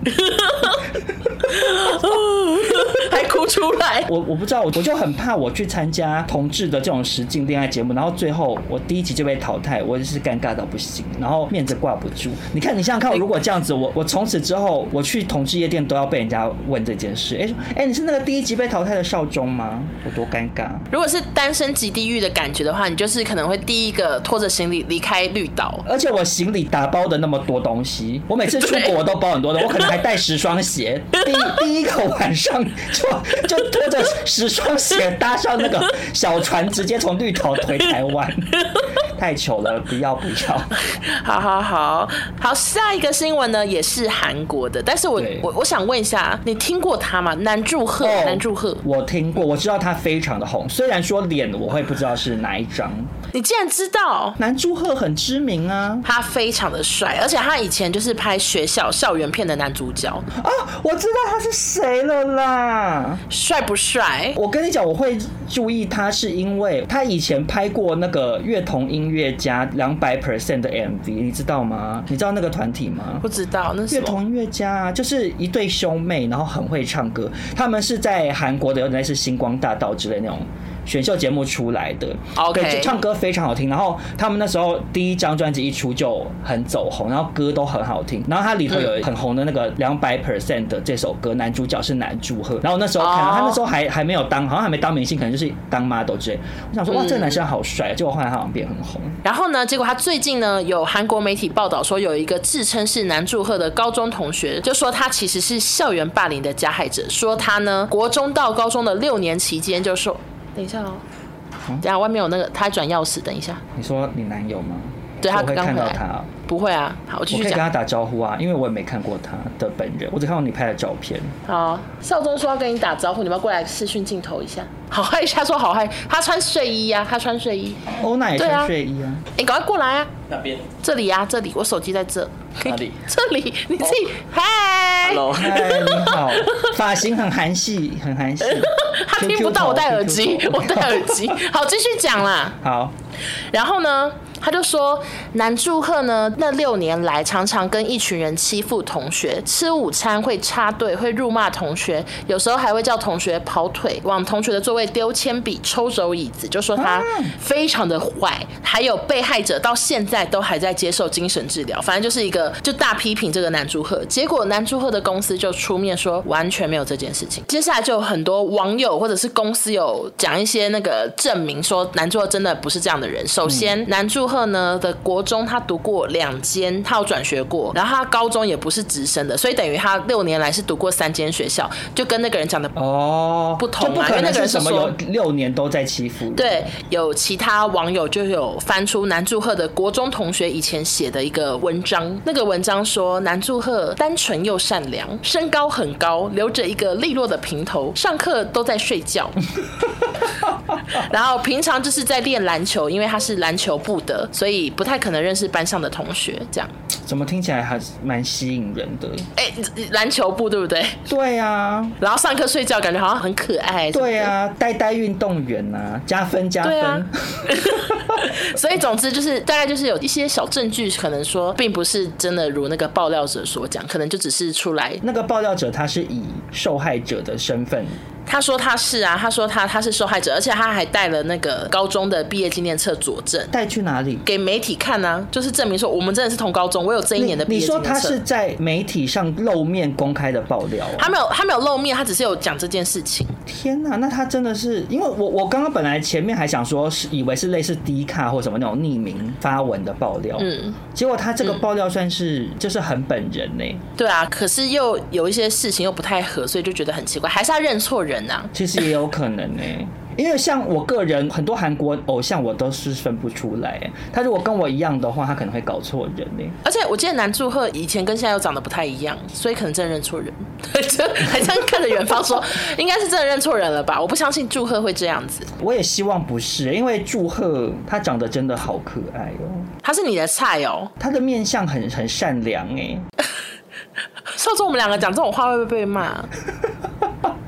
还哭出来，我我不知道，我我就很怕我去参加同志的这种实境恋爱节目，然后最后我第一集就被淘汰，我就是尴尬到不行，然后面子挂不住。你看，你想想看，如果这样子，我我从此之后我去同志夜店都要被人家问这件事。哎、欸、哎、欸，你是那个第一集被淘汰的少中吗？我多尴尬。如果是单身级地狱的感觉的话，你就是可能会第一个拖着行李离开绿岛。而且我行李打包的那么多东西，我每次出 国我都包很多的，我可能还带十双鞋。第一 第一个晚上。就就拖着十双鞋搭上那个小船，直接从绿岛回台湾，太糗了！不要不要！好好好好，下一个新闻呢，也是韩国的，但是我我我想问一下，你听过他吗？南柱赫，南柱赫，我听过，我知道他非常的红，虽然说脸我会不知道是哪一张。你竟然知道？南柱赫很知名啊，他非常的帅，而且他以前就是拍学校校园片的男主角啊，我知道他是谁了啦。帅不帅？我跟你讲，我会注意他，是因为他以前拍过那个乐童音乐家两百 percent 的 MV，你知道吗？你知道那个团体吗？不知道，那是乐童音乐家啊，就是一对兄妹，然后很会唱歌。他们是在韩国的，有点类似星光大道之类那种。选秀节目出来的，OK，对，唱歌非常好听。然后他们那时候第一张专辑一出就很走红，然后歌都很好听。然后它里头有很红的那个两百 percent 的这首歌，男主角是男祝贺。然后那时候看到他那时候还还没有当，好像还没当明星，可能就是当 model 之类。我想说，哇，这个男生好帅。结果后来他好像变很红。然后呢，结果他最近呢，有韩国媒体报道说，有一个自称是男祝贺的高中同学，就说他其实是校园霸凌的加害者，说他呢，国中到高中的六年期间，就说。等一下哦，等下外面有那个他转钥匙，等一下。你说你男友吗？对，他刚看到他。不会啊，好，我继续讲。我可以跟他打招呼啊，因为我也没看过他的本人，我只看过你拍的照片。好，少宗说要跟你打招呼，你们要过来视讯镜头一下。好害，他说好害，他穿睡衣呀、啊，他穿睡衣。欧娜也穿睡衣啊。你赶、欸、快过来啊！那边？这里啊，这里，我手机在这。哪里？这里，你自己。嗨、oh.，Hello，嗨，你好。发型很韩系，很韩系。他听不到我戴耳机，我戴耳机。好，继续讲啦。好。然后呢？他就说，南柱赫呢，那六年来常常跟一群人欺负同学，吃午餐会插队，会辱骂同学，有时候还会叫同学跑腿，往同学的座位丢铅笔、抽走椅子，就说他非常的坏。还有被害者到现在都还在接受精神治疗，反正就是一个就大批评这个南柱赫。结果南柱赫的公司就出面说完全没有这件事情。接下来就有很多网友或者是公司有讲一些那个证明，说南柱赫真的不是这样的人。首先，南柱赫。赫呢的国中他读过两间，他有转学过，然后他高中也不是直升的，所以等于他六年来是读过三间学校，就跟那个人讲的哦不同嘛，因为那个人是说有六年都在欺负。对，有其他网友就有翻出南柱赫的国中同学以前写的一个文章，那个文章说南柱赫单纯又善良，身高很高，留着一个利落的平头，上课都在睡觉，然后平常就是在练篮球，因为他是篮球部的，所以不太可能认识班上的同学。这样怎么听起来还蛮吸引人的？哎、欸，篮球部对不对？对啊，然后上课睡觉，感觉好像很可爱。对啊，呆呆运动员呐、啊，加分加分。啊、所以总之就是大概就是有一些小证据，可能说并不是真的如那个爆料者所讲，可能就只是出来那个爆料者他是以受害者的身份。他说他是啊，他说他他是受害者，而且他还带了那个高中的毕业纪念册佐证，带去哪里？给媒体看啊，就是证明说我们真的是同高中，我有这一年的。你说他是在媒体上露面公开的爆料？他没有，他没有露面，他只是有讲这件事情。天哪，那他真的是，因为我我刚刚本来前面还想说是以为是类似 D 卡或什么那种匿名发文的爆料，嗯，结果他这个爆料算是就是很本人呢、欸。对啊，可是又有一些事情又不太合，所以就觉得很奇怪，还是他认错人啊？其实也。有可能呢、欸，因为像我个人，很多韩国偶像我都是分不出来。他如果跟我一样的话，他可能会搞错人呢、欸。而且我记得南柱赫以前跟现在又长得不太一样，所以可能真的认错人。就 还这样看着远方说，应该是真的认错人了吧？我不相信祝贺会这样子。我也希望不是，因为祝贺他长得真的好可爱哦、喔。他是你的菜哦、喔，他的面相很很善良哎、欸。上次我们两个讲这种话会不会被骂？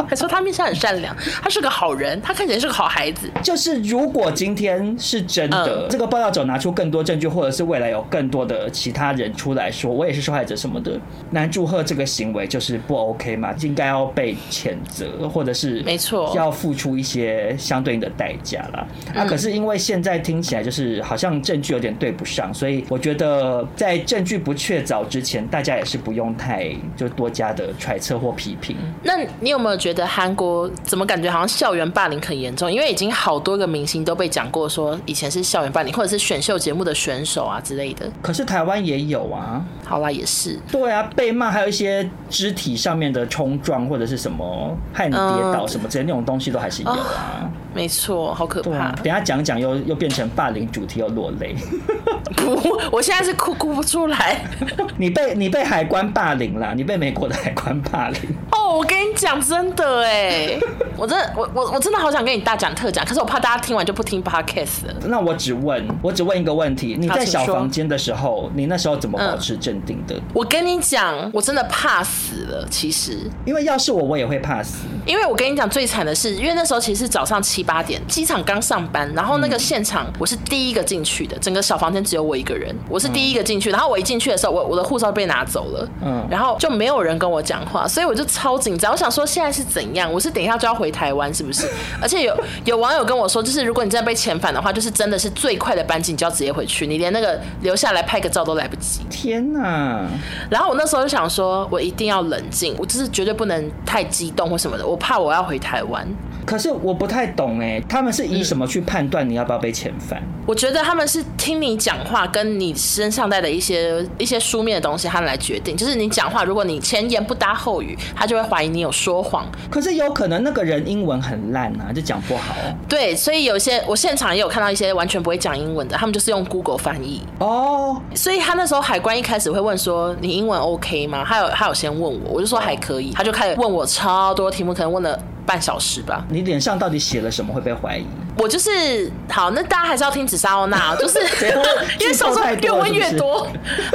还说他面相很善良，他是个好人，他看起来是个好孩子。就是如果今天是真的，嗯、这个爆料者拿出更多证据，或者是未来有更多的其他人出来说我也是受害者什么的，那祝贺这个行为就是不 OK 嘛，应该要被谴责，或者是没错，要付出一些相对应的代价啦。啊，可是因为现在听起来就是好像证据有点对不上，所以我觉得在证据不确凿之前，大家也是不用太就多加的揣测或批评。那你有没有觉得？韩国怎么感觉好像校园霸凌很严重？因为已经好多个明星都被讲过，说以前是校园霸凌，或者是选秀节目的选手啊之类的。可是台湾也有啊。好啦，也是。对啊，被骂还有一些肢体上面的冲撞，或者是什么害你跌倒什么之类的那种东西都还是有啊。哦、没错，好可怕。等下讲讲又又变成霸凌主题又落泪。不，我现在是哭哭不出来。你被你被海关霸凌啦，你被美国的海关霸凌。哦，我跟你讲真的哎，我真的我我我真的好想跟你大讲特讲，可是我怕大家听完就不听 podcast 了。那我只问，我只问一个问题：你在小房间的时候，你那时候怎么保持镇定的？嗯，我跟你讲，我真的怕死了。其实，因为要是我，我也会怕死。因为我跟你讲，最惨的是，因为那时候其实是早上七八点，机场刚上班，然后那个现场我是第一个进去的，整个小房间只有我一个人，我是第一个进去。然后我一进去的时候，我我的护照被拿走了，嗯，然后就没有人跟我讲话，所以我就超紧张。我想说现在是怎样？我是等一下就要回台湾，是不是？而且有有网友跟我说，就是如果你真的被遣返的话，就是真的是最快的班机，你就要直接回去，你连那个留下来拍个照都来不及。天哪！然后我那时候就想说，我一定要冷静，我就是绝对不能太激动或什么的，我怕我要回台湾。可是我不太懂哎，他们是以什么去判断你要不要被遣返？我觉得他们是听你讲话，跟你身上带的一些一些书面的东西，他们来决定。就是你讲话，如果你前言不搭后语，他就会怀疑你有说谎。可是有可能那个人英文很烂啊，就讲不好。对，所以有些我现场也有看到一些完全不会讲英文的，他们就是用 Google 翻译。哦，所以他那时候海关一开始会问说，你英文 OK 吗？他有他有先问我，我就说还可以，他就开始问我超多题目，可能问了。半小时吧。你脸上到底写了什么会被怀疑？我就是好，那大家还是要听紫砂欧娜，就是 因为说说越问越多。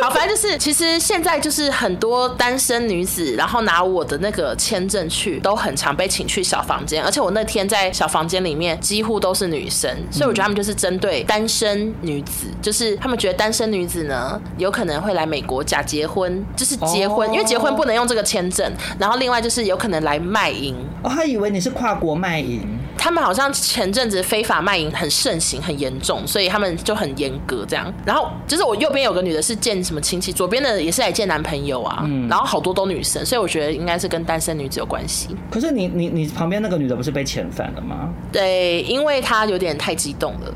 好，反正就是其实现在就是很多单身女子，然后拿我的那个签证去，都很常被请去小房间。而且我那天在小房间里面几乎都是女生，所以我觉得他们就是针对单身女子，就是他们觉得单身女子呢有可能会来美国假结婚，就是结婚，因为结婚不能用这个签证。然后另外就是有可能来卖淫。哦，还以为你是跨国卖淫。他们好像前阵子非法卖淫很盛行，很严重，所以他们就很严格这样。然后就是我右边有个女的是见什么亲戚，左边的也是来见男朋友啊。嗯，然后好多都女生，所以我觉得应该是跟单身女子有关系。可是你你你旁边那个女的不是被遣返了吗？对，因为她有点太激动了。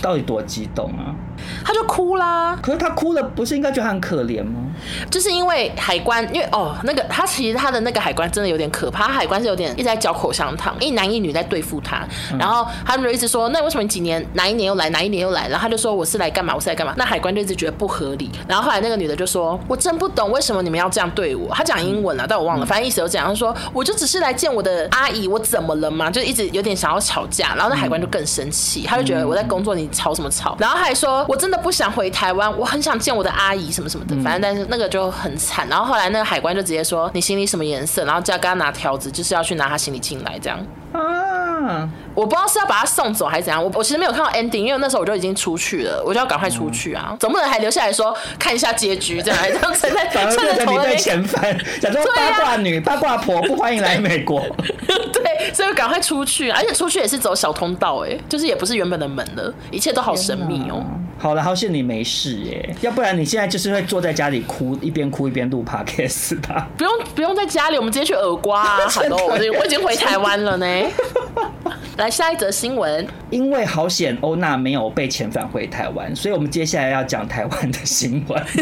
到底多激动啊？他就哭啦。可是他哭了，不是应该觉得他很可怜吗？就是因为海关，因为哦，那个他其实他的那个海关真的有点可怕，他海关是有点一直在嚼口香糖，一男一女在对付他，嗯、然后他们就一直说，那为什么你几年哪一年又来，哪一年又来？然后他就说我是来干嘛？我是来干嘛？那海关就一直觉得不合理。然后后来那个女的就说，我真不懂为什么你们要这样对我。她讲英文了，但我忘了，反正意思有这样。他说我就只是来见我的阿姨，我怎么了嘛？就一直有点想要吵架。然后那海关就更生气，他就觉得我在工作，你吵什么吵？然后还说我真的不想回台湾，我很想见我的阿姨什么什么的。反正但是那个就很惨。然后后来那个海关就直接说，你行李什么颜色？然后叫他拿条子，就是要去拿他行李进来这样。啊，我不知道是要把他送走还是怎样。我我其实没有看到 ending，因为那时候我就已经出去了，我就要赶快出去啊，总不能还留下来说看一下结局这样，这样趁在趁着头被遣返，假装八卦女、八卦婆不欢迎来美国。对，所以赶快出去，而且出去也是走小通道，哎，就是也不是原本的门了，一切都好神秘哦。好了，好险你没事耶，要不然你现在就是会坐在家里哭，一边哭一边录 podcast 吧。不用不用在家里，我们直接去耳瓜啊。好的，我我已经回台湾了呢。来下一则新闻，因为好险欧娜没有被遣返回台湾，所以我们接下来要讲台湾的新闻。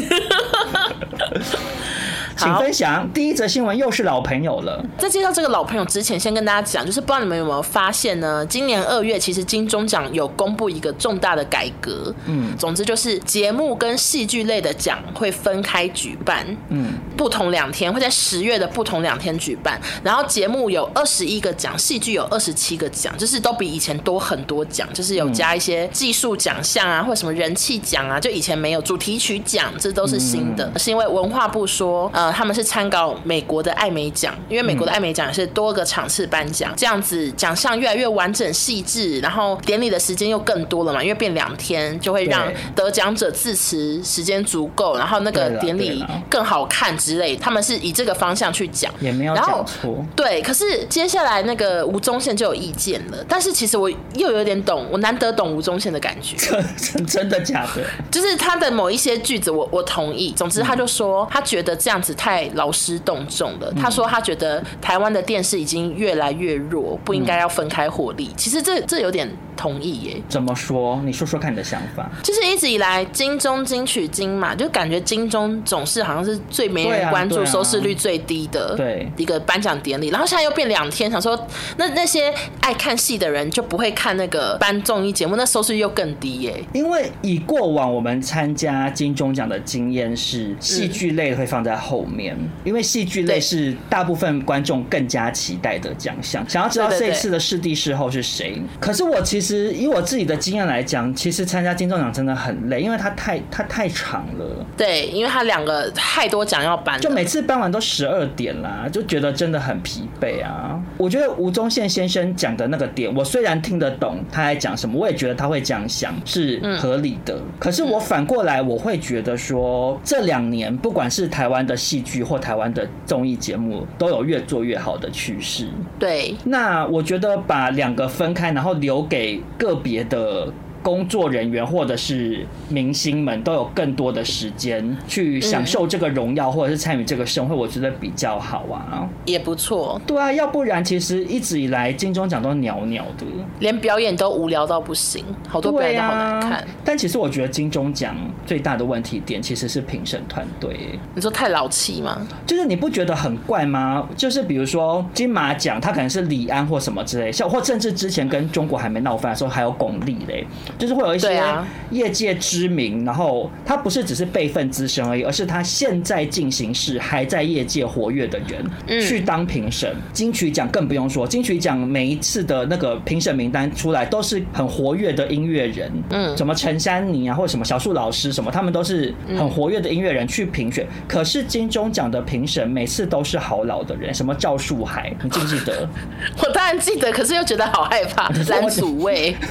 请分享第一则新闻，又是老朋友了。在介绍这个老朋友之前，先跟大家讲，就是不知道你们有没有发现呢？今年二月，其实金钟奖有公布一个重大的改革。嗯，总之就是节目跟戏剧类的奖会分开举办。嗯，不同两天会在十月的不同两天举办。然后节目有二十一个奖，戏剧有二十七个奖，就是都比以前多很多奖，就是有加一些技术奖项啊，或者什么人气奖啊，就以前没有主题曲奖，这都是新的。是因为文化部说，呃。他们是参考美国的艾美奖，因为美国的艾美奖是多个场次颁奖，这样子奖项越来越完整细致，然后典礼的时间又更多了嘛，因为变两天就会让得奖者致辞时间足够，然后那个典礼更好看之类。他们是以这个方向去讲，也没有讲错。对，可是接下来那个吴宗宪就有意见了，但是其实我又有点懂，我难得懂吴宗宪的感觉。真真的假的？就是他的某一些句子我，我我同意。总之，他就说他觉得这样子。太劳师动众了。他说他觉得台湾的电视已经越来越弱，不应该要分开获利。其实这这有点同意耶。怎么说？你说说看你的想法。就是一直以来金钟金曲金嘛，就感觉金钟总是好像是最没人关注、收视率最低的对一个颁奖典礼。然后现在又变两天，想说那那些爱看戏的人就不会看那个颁综艺节目，那收视率又更低耶。因为以过往我们参加金钟奖的经验是，戏剧类会放在后面。面，因为戏剧类是大部分观众更加期待的奖项，想要知道这一次的视帝视后是谁。可是我其实以我自己的经验来讲，其实参加金钟奖真的很累，因为它太它太长了。对，因为它两个太多奖要颁，就每次搬完都十二点啦，就觉得真的很疲惫啊。我觉得吴宗宪先生讲的那个点，我虽然听得懂他在讲什么，我也觉得他会这样想是合理的。嗯、可是我反过来，我会觉得说，这两年不管是台湾的戏剧或台湾的综艺节目都有越做越好的趋势。对，那我觉得把两个分开，然后留给个别的。工作人员或者是明星们都有更多的时间去享受这个荣耀，或者是参与这个盛会，我觉得比较好啊，也不错。对啊，要不然其实一直以来金钟奖都鸟鸟的，连表演都无聊到不行，好多表演都好难看。但其实我觉得金钟奖最大的问题点其实是评审团队。你说太老气吗？就是你不觉得很怪吗？就是比如说金马奖，他可能是李安或什么之类，像或甚至之前跟中国还没闹翻的时候，还有巩俐嘞。就是会有一些业界知名，然后他不是只是辈分资深而已，而是他现在进行式还在业界活跃的人嗯去当评审。金曲奖更不用说，金曲奖每一次的那个评审名单出来都是很活跃的音乐人，嗯，什么陈珊妮啊，或者什么小树老师什么，他们都是很活跃的音乐人去评选。可是金钟奖的评审每次都是好老的人，什么赵树海，你记不记得？我当然记得，可是又觉得好害怕，蓝祖蔚。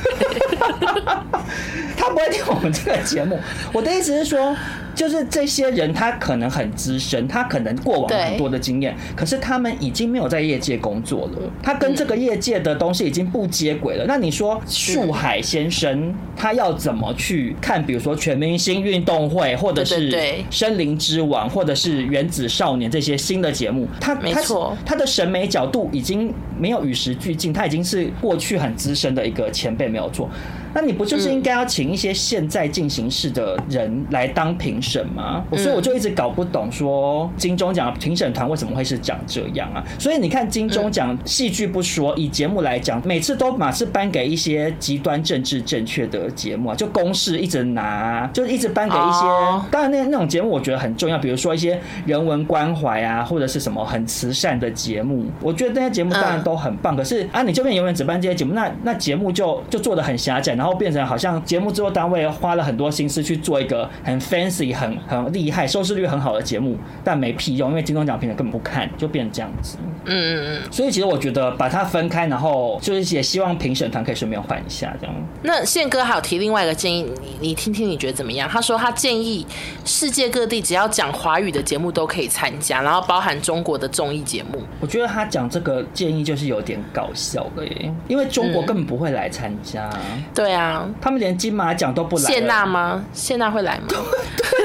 他不会听我们这个节目。我的意思是说。就是这些人他可能很资深，他可能过往很多的经验，可是他们已经没有在业界工作了，他跟这个业界的东西已经不接轨了。那你说树海先生他要怎么去看？比如说全明星运动会，或者是森林之王，或者是原子少年这些新的节目，他没错，他的审美角度已经没有与时俱进，他已经是过去很资深的一个前辈，没有错。那你不就是应该要请一些现在进行式的人来当评审吗？所以我就一直搞不懂，说金钟奖评审团为什么会是长这样啊？所以你看金钟奖戏剧不说，以节目来讲，每次都马是颁给一些极端政治正确的节目啊，就公式一直拿，就是一直颁给一些。当然那那种节目我觉得很重要，比如说一些人文关怀啊，或者是什么很慈善的节目，我觉得那些节目当然都很棒。可是啊，你这边永远只颁这些节目，那那节目就就做的很狭窄。然后变成好像节目制作单位花了很多心思去做一个很 fancy、很很厉害、收视率很好的节目，但没屁用，因为金钟奖评审根本不看，就变成这样子。嗯嗯嗯。所以其实我觉得把它分开，然后就是也希望评审团可以顺便换一下这样。那宪哥还有提另外一个建议，你你听听你觉得怎么样？他说他建议世界各地只要讲华语的节目都可以参加，然后包含中国的综艺节目。我觉得他讲这个建议就是有点搞笑了耶，因为中国根本不会来参加。对。对啊，他们连金马奖都不来。谢娜吗？谢娜会来吗？对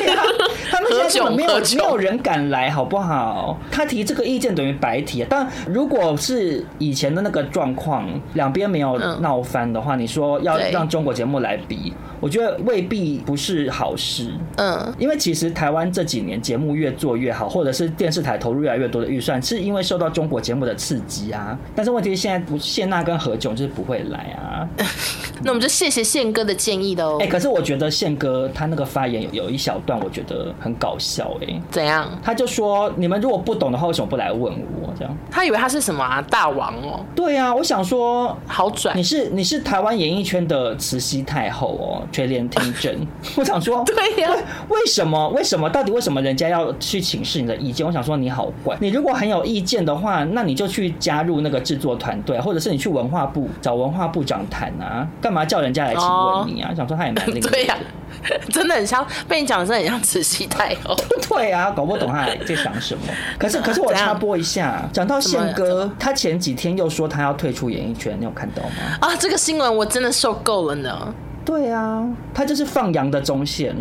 他们现在没有没有人敢来，好不好？他提这个意见等于白提。但如果是以前的那个状况，两边没有闹翻的话，嗯、你说要让中国节目来比，我觉得未必不是好事。嗯，因为其实台湾这几年节目越做越好，或者是电视台投入越来越多的预算，是因为受到中国节目的刺激啊。但是问题是现在不，谢娜跟何炅就是不会来啊。那我们就谢谢宪哥的建议的哦。哎，可是我觉得宪哥他那个发言有有一小段，我觉得很搞笑哎。怎样？他就说：“你们如果不懂的话，为什么不来问我？”这样。他以为他是什么啊？大王哦。对啊，我想说，好拽。你是你是台湾演艺圈的慈禧太后哦，垂帘听政。我想说，对呀。为什么？为什么？到底为什么人家要去请示你的意见？我想说，你好怪。你如果很有意见的话，那你就去加入那个制作团队，或者是你去文化部找文化部长谈啊，干嘛叫人家来请问你啊？想说他也蛮那个。对呀，真的很像被你讲的，真的很像慈禧太后。对啊，搞不懂他在想什么。可是，可是我插播一下，讲到宪哥，他前几天又说他要退出演艺圈，你有看到吗？啊，这个新闻我真的受够了呢。对啊，他就是放羊的中线。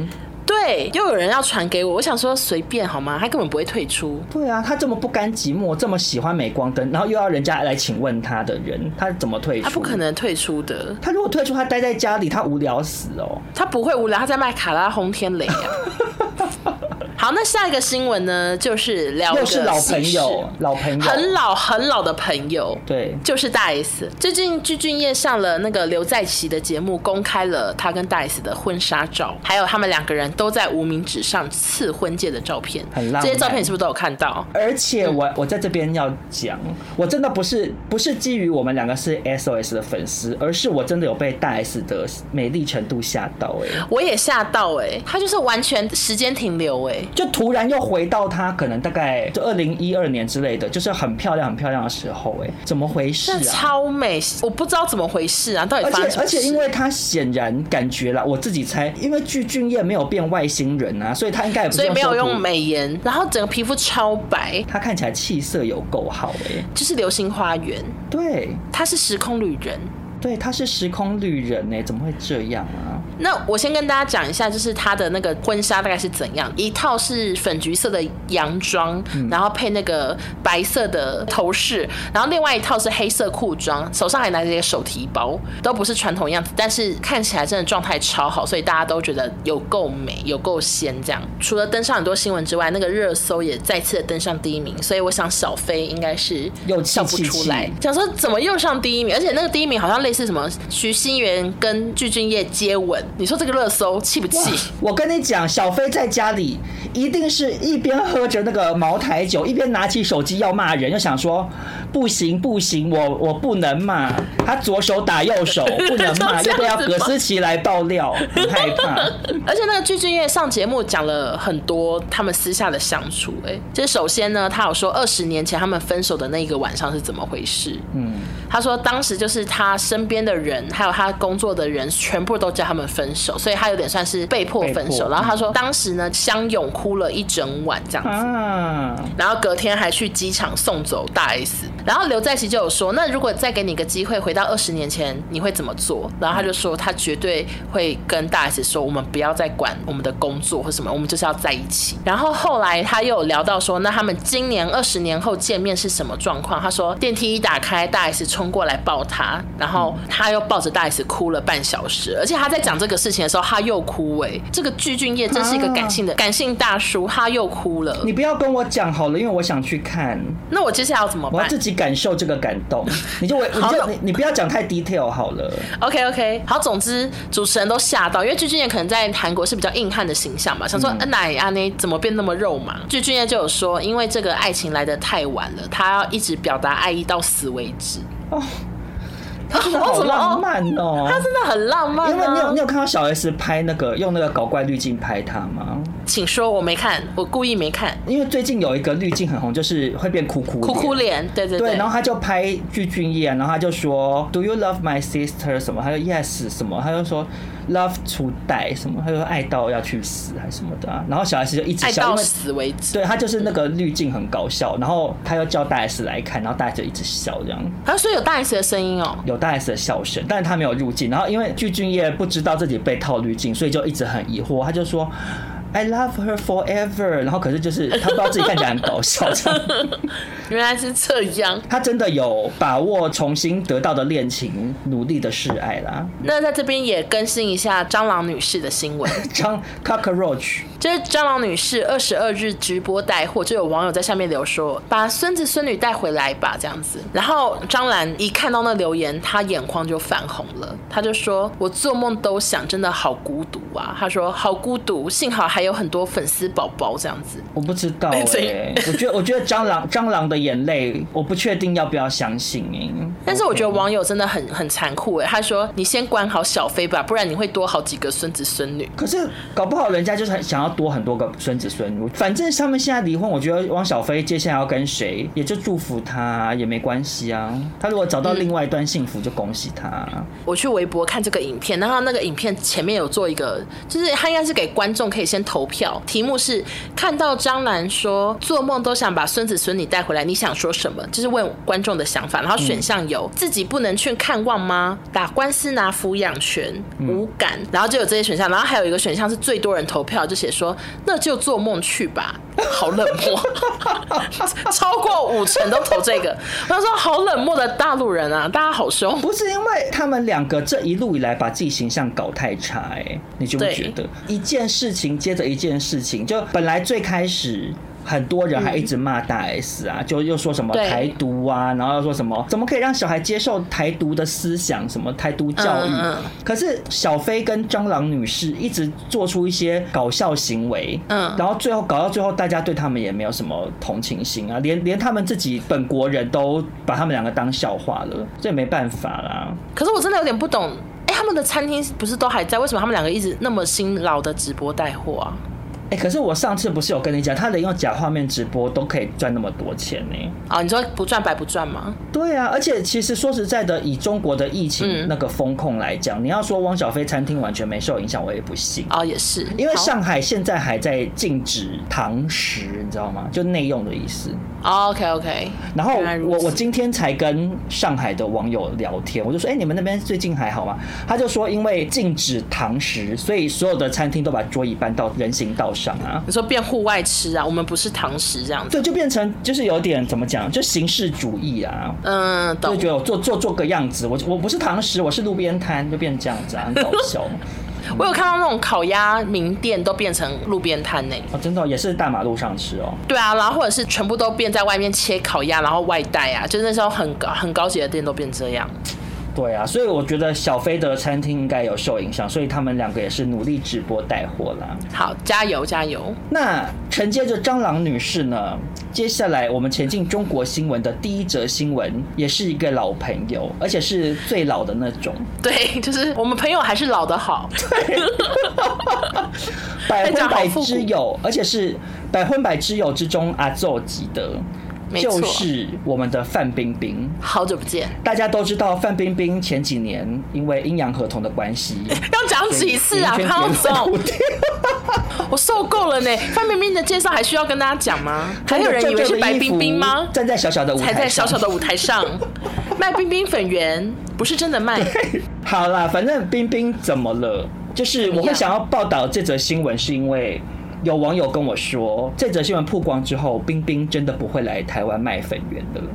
对，又有人要传给我，我想说随便好吗？他根本不会退出。对啊，他这么不甘寂寞，这么喜欢镁光灯，然后又要人家来请问他的人，他怎么退出？他不可能退出的。他如果退出，他待在家里，他无聊死哦。他不会无聊，他在卖卡拉轰天雷啊。好，那下一个新闻呢，就是聊又是老朋友，老朋友，很老很老的朋友，对，就是大 S。最近具俊曄上了那个刘在锡的节目，公开了他跟大 S 的婚纱照，还有他们两个人都在无名指上刺婚戒的照片，很浪漫。这些照片你是不是都有看到？而且我我在这边要讲，我真的不是不是基于我们两个是 SOS 的粉丝，而是我真的有被大 S 的美丽程度吓到哎、欸，我也吓到哎、欸，他就是完全时间停留哎、欸。就突然又回到他可能大概就二零一二年之类的，就是很漂亮很漂亮的时候，哎，怎么回事啊？超美，我不知道怎么回事啊，到底发生什么事？而且而且，因为他显然感觉了，我自己猜，因为具俊彦没有变外星人啊，所以他应该也不所以没有用美颜，然后整个皮肤超白，他看起来气色有够好，哎，就是流星花园，对，他是时空旅人。对，他是时空旅人呢，怎么会这样啊？那我先跟大家讲一下，就是他的那个婚纱大概是怎样，一套是粉橘色的洋装，然后配那个白色的头饰，然后另外一套是黑色裤装，手上还拿着一个手提包，都不是传统样子，但是看起来真的状态超好，所以大家都觉得有够美，有够仙这样。除了登上很多新闻之外，那个热搜也再次的登上第一名，所以我想小飞应该是又笑不出来，想说怎么又上第一名，而且那个第一名好像类。是什么？徐熙媛跟具俊晔接吻，你说这个热搜气不气？我跟你讲，小飞在家里一定是一边喝着那个茅台酒，一边拿起手机要骂人，就想说不行不行，我我不能骂。他左手打右手，不能骂，要不要葛思琪来爆料？很害怕。而且那个具俊晔上节目讲了很多他们私下的相处，哎，就是首先呢，他有说二十年前他们分手的那一个晚上是怎么回事？嗯，他说当时就是他身边的人，还有他工作的人，全部都叫他们分手，所以他有点算是被迫分手。然后他说当时呢，相拥哭了一整晚这样子，然后隔天还去机场送走大 S。然后刘在熙就有说，那如果再给你个机会回到二十年前，你会怎么做？然后他就说他绝对会跟大 S 说，我们不要再管我们的工作或什么，我们就是要在一起。然后后来他又有聊到说，那他们今年二十年后见面是什么状况？他说电梯一打开，大 S 冲过来抱他，然后他又抱着大 S 哭了半小时，而且他在讲这个事情的时候他又哭哎，这个具俊曄真是一个感性的感性大叔，他又哭了。你不要跟我讲好了，因为我想去看。那我接下来要怎么办？我要自己感受这个感动。你就我你就你你不要讲太 detail 好了。OK OK，好，总之主持人都吓到，因为具俊曄可能在韩国是比较硬汉的形象嘛，想说恩奶阿内怎么变那么肉麻？具俊曄就有说，因为这个爱情来的太晚了，他要一直表达爱意到死为止。哦，他真的好浪漫哦，他真的很浪漫。因为你有你有看到小 S 拍那个用那个搞怪滤镜拍他吗？请说，我没看，我故意没看。因为最近有一个滤镜很红，就是会变哭哭哭哭脸，对对对。对，然后他就拍具俊晔，然后他就说，Do you love my sister？什么？他说 Yes，什么？他就说 Love to die，什么？他就说爱到要去死还是什么的啊？然后小 S 就一直笑，爱到死为止。对，他就是那个滤镜很搞笑，然后他又叫大 S 来看，然后大 S 就一直笑这样。他说有大 S 的声音哦，有大 S 的笑声，但是他没有入镜。然后因为具俊晔不知道自己被套滤镜，所以就一直很疑惑，他就说。I love her forever，然后可是就是他不知道自己看起来很搞笑，原来是这样。他真的有把握重新得到的恋情，努力的示爱啦。那在这边也更新一下蟑螂女士的新闻。蟑 cockroach，就是蟑螂女士二十二日直播带货，就有网友在下面留说：“把孙子孙女带回来吧。”这样子。然后张兰一看到那留言，她眼眶就泛红了。她就说：“我做梦都想，真的好孤独啊。”她说：“好孤独，幸好还。”有很多粉丝宝宝这样子，我不知道 哎、欸，我觉得我觉得蟑螂蟑螂的眼泪，我不确定要不要相信哎、欸。但是我觉得网友真的很很残酷哎、欸，他说你先管好小飞吧，不然你会多好几个孙子孙女。可是搞不好人家就是想要多很多个孙子孙女，反正他们现在离婚，我觉得汪小菲接下来要跟谁，也就祝福他也没关系啊。他如果找到另外一段幸福，就恭喜他、嗯。我去微博看这个影片，然后那个影片前面有做一个，就是他应该是给观众可以先投。投票题目是看到张兰说做梦都想把孙子孙女带回来，你想说什么？就是问观众的想法。然后选项有自己不能去看望吗？打官司拿抚养权，无感。然后就有这些选项。然后还有一个选项是最多人投票，就写说那就做梦去吧。好冷漠，超过五成都投这个。他说好冷漠的大陆人啊，大家好凶。不是因为他们两个这一路以来把自己形象搞太差哎、欸，你就会觉得一件事情接着一件事情，就本来最开始。很多人还一直骂大 S 啊，就又说什么台独啊，然后又说什么怎么可以让小孩接受台独的思想，什么台独教育。可是小飞跟蟑螂女士一直做出一些搞笑行为，嗯，然后最后搞到最后，大家对他们也没有什么同情心啊，连连他们自己本国人都把他们两个当笑话了，这也没办法啦。可是我真的有点不懂，他们的餐厅不是都还在？为什么他们两个一直那么辛劳的直播带货啊？欸、可是我上次不是有跟你讲，他连用假画面直播都可以赚那么多钱呢？啊，你说不赚白不赚吗？对啊，而且其实说实在的，以中国的疫情那个风控来讲，嗯，你要说汪小菲餐厅完全没受影响，我也不信。哦，也是，因为上海现在还在禁止堂食，你知道吗？就内用的意思。Oh, OK OK。然后我我今天才跟上海的网友聊天，我就说，哎、欸，你们那边最近还好吗？他就说，因为禁止堂食，所以所有的餐厅都把桌椅搬到人行道上啊。你说变户外吃啊？我们不是堂食这样子。对，就变成就是有点怎么讲，就形式主义啊。嗯，懂。就觉得我做做做个样子，我我不是堂食，我是路边摊，就变成这样子啊，很搞笑。我有看到那种烤鸭名店都变成路边摊呢。哦，真的、哦、也是大马路上吃哦。对啊，然后或者是全部都变在外面切烤鸭，然后外带啊，就那时候很高很高级的店都变这样。对啊，所以我觉得小飞的餐厅应该有受影响，所以他们两个也是努力直播带货啦。好，加油加油！那承接着蟑螂女士呢，接下来我们前进中国新闻的第一则新闻，也是一个老朋友，而且是最老的那种。对，就是我们朋友还是老的好。对，百分百之友，而且是百分百之友之中阿祖级的。就是我们的范冰冰，好久不见。大家都知道范冰冰前几年因为阴阳合同的关系，要讲几次啊？潘总，我受够了呢。范冰冰的介绍还需要跟大家讲吗？还有人以为是白冰冰吗？站在小小的舞台上，才在小小的舞台上 卖冰冰粉圆，不是真的卖。好啦，反正冰冰怎么了？就是我会想要报道这则新闻，是因为。有网友跟我说，这则新闻曝光之后，冰冰真的不会来台湾卖粉圆的了。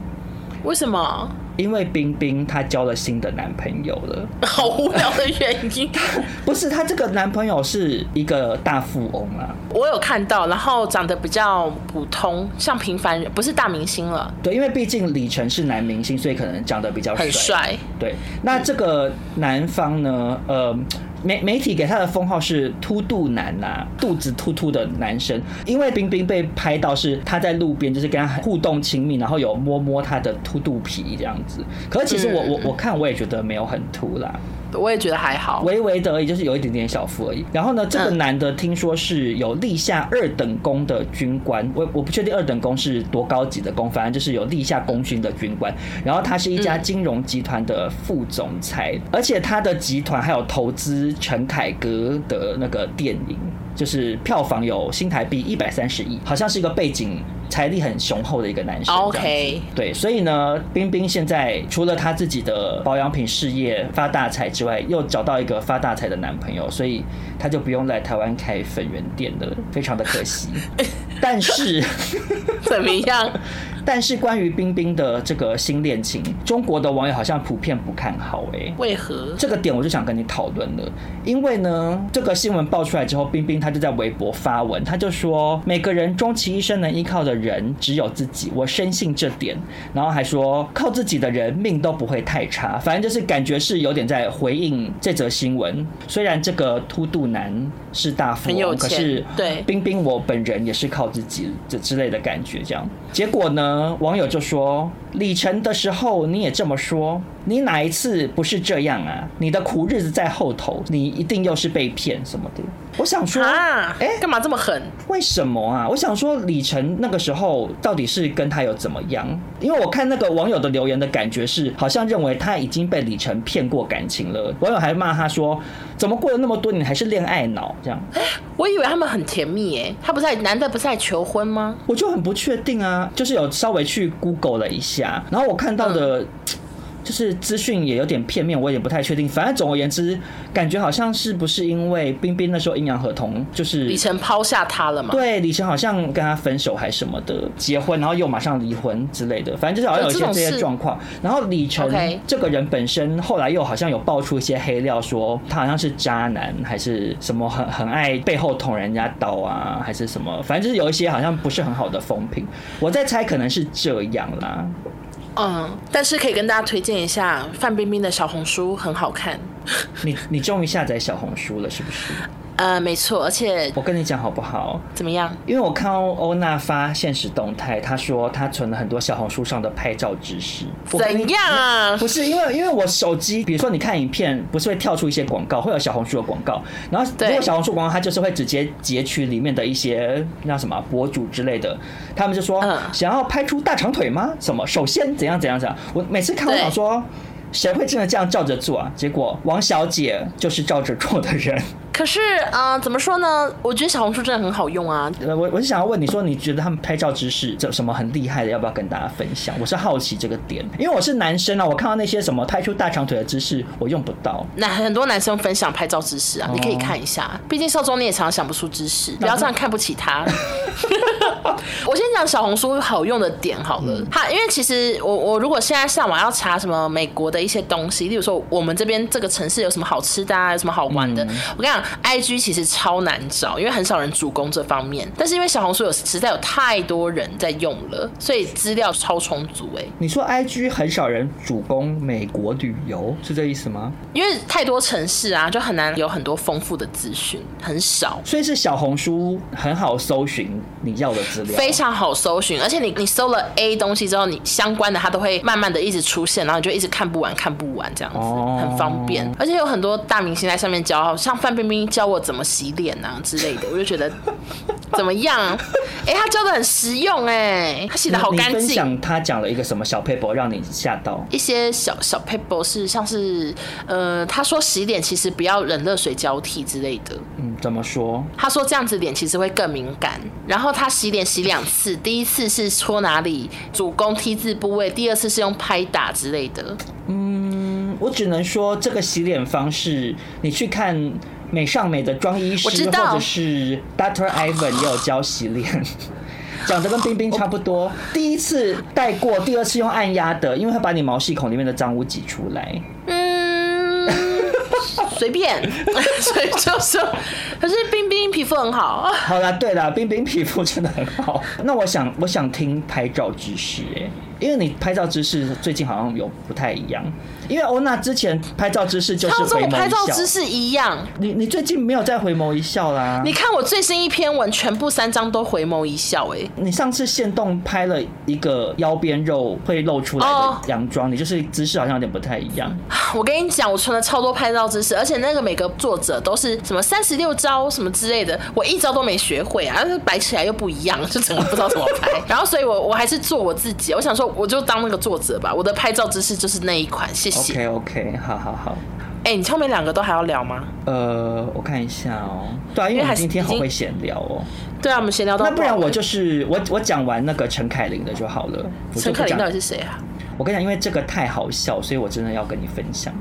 为什么？因为冰冰她交了新的男朋友了。好无聊的原因。不是，她这个男朋友是一个大富翁啊。我有看到，然后长得比较普通，像平凡人，不是大明星了。对，因为毕竟李晨是男明星，所以可能长得比较帅。很帅。对，那这个男方呢？呃。媒媒体给他的封号是“凸肚男”呐，肚子凸凸的男生。因为冰冰被拍到是他在路边，就是跟他互动亲密，然后有摸摸他的凸肚皮这样子。可是其实我我我看我也觉得没有很凸啦。我也觉得还好，微微的而已，就是有一点点小腹而已。然后呢，这个男的听说是有立下二等功的军官，我我不确定二等功是多高级的功，反正就是有立下功勋的军官。然后他是一家金融集团的副总裁，而且他的集团还有投资陈凯歌的那个电影，就是票房有新台币一百三十亿，好像是一个背景。财力很雄厚的一个男生，OK，对，所以呢，冰冰现在除了她自己的保养品事业发大财之外，又找到一个发大财的男朋友，所以她就不用来台湾开粉圆店了，非常的可惜。但是 怎么样？但是关于冰冰的这个新恋情，中国的网友好像普遍不看好哎、欸，为何？这个点我就想跟你讨论了，因为呢，这个新闻爆出来之后，冰冰她就在微博发文，她就说每个人终其一生能依靠的人只有自己，我深信这点，然后还说靠自己的人命都不会太差，反正就是感觉是有点在回应这则新闻。虽然这个凸肚男是大富翁，可是对冰冰我本人也是靠自己这之类的感觉，这样结果呢？网友就说：“李晨的时候你也这么说，你哪一次不是这样啊？你的苦日子在后头，你一定又是被骗什么的。”我想说，啊，哎，干嘛这么狠？为什么啊？我想说，李晨那个时候到底是跟他有怎么样？因为我看那个网友的留言的感觉是，好像认为他已经被李晨骗过感情了。网友还骂他说：“怎么过了那么多年还是恋爱脑？”这样，我以为他们很甜蜜哎，他不是在男的不是在求婚吗？我就很不确定啊，就是有稍微去 Google 了一下，然后我看到的。就是资讯也有点片面，我也不太确定。反正总而言之，感觉好像是不是因为冰冰那时候阴阳合同，就是李晨抛下他了嘛？对，李晨好像跟他分手还什么的，结婚然后又马上离婚之类的。反正就是好像有一些这些状况。然后李晨这个人本身后来又好像有爆出一些黑料，说他好像是渣男，还是什么很很爱背后捅人家刀啊，还是什么？反正就是有一些好像不是很好的风评。我在猜可能是这样啦。嗯，但是可以跟大家推荐一下范冰冰的小红书，很好看。你你终于下载小红书了，是不是？呃，没错，而且我跟你讲好不好？怎么样？因为我看到欧娜发现实动态，她说她存了很多小红书上的拍照知识。怎样啊？不是因为因为我手机，比如说你看影片，不是会跳出一些广告，会有小红书的广告，然后如果小红书广告，它就是会直接截取里面的一些那什么博主之类的，他们就说、嗯、想要拍出大长腿吗？什么？首先怎样怎样怎样？我每次看我想说。谁会真的这样照着做啊？结果王小姐就是照着做的人。可是啊、呃，怎么说呢？我觉得小红书真的很好用啊。我我是想要问你说，你觉得他们拍照知识这什么很厉害的？要不要跟大家分享？我是好奇这个点，因为我是男生啊，我看到那些什么拍出大长腿的姿势，我用不到。那很多男生分享拍照姿势啊，你可以看一下。毕竟少中你也常常想不出姿势，不要这样看不起他。我先讲小红书好用的点好了。它因为其实我我如果现在上网要查什么美国的一些东西，例如说我们这边这个城市有什么好吃的啊，有什么好玩的，我跟你讲。IG 其实超难找，因为很少人主攻这方面。但是因为小红书有实在有太多人在用了，所以资料超充足。哎，你说 IG 很少人主攻美国旅游，是这意思吗？因为太多城市啊，就很难有很多丰富的资讯，很少。所以是小红书很好搜寻你要的资料，非常好搜寻，而且你你搜了 A 东西之后，你相关的它都会慢慢的一直出现，然后你就一直看不完，看不完这样子，哦、很方便。而且有很多大明星在上面教，像范冰冰教我怎么洗脸啊之类的，我就觉得怎么样？哎、欸，他教的很实用，哎，他洗的好干净。分享他讲了一个什么小 paper 让你吓到？一些小小 paper 是像是呃，他说洗脸其实不要冷热水交替之类的。嗯，怎么说？他说这样子脸其实会更敏感。然后他洗脸洗两次，第一次是搓哪里主攻 T 字部位，第二次是用拍打之类的。嗯，我只能说这个洗脸方式，你去看美尚美的妆医师，或者是 Doctor Ivan 也有教洗脸，长得跟冰冰差不多。第一次带过，第二次用按压的，因为会把你毛细孔里面的脏污挤出来。嗯，随便，所以就说，可是冰冰皮肤很好。好啦，对啦，冰冰皮肤真的很好。那我想，我想听拍照知识，哎。因为你拍照姿势最近好像有不太一样，因为欧娜之前拍照姿势就是回眸一笑。拍照姿势一样。你你最近没有再回眸一笑啦？你看我最新一篇文，全部三张都回眸一笑，哎。你上次现动拍了一个腰边肉会露出来的洋装，你就是姿势好像有点不太一样。我跟你讲，我存了超多拍照姿势，而且那个每个作者都是什么三十六招什么之类的，我一招都没学会啊，摆起来又不一样，就整个不知道怎么拍。然后所以我我还是做我自己，我想说。我就当那个作者吧，我的拍照姿势就是那一款，谢谢。OK OK，好好好。哎、欸，你后面两个都还要聊吗？呃，我看一下哦。对啊，因为还今天好会闲聊哦。对啊，我们闲聊到。那不然我就是我我讲完那个陈凯琳的就好了。陈凯琳到底是谁啊？我跟你讲，因为这个太好笑，所以我真的要跟你分享。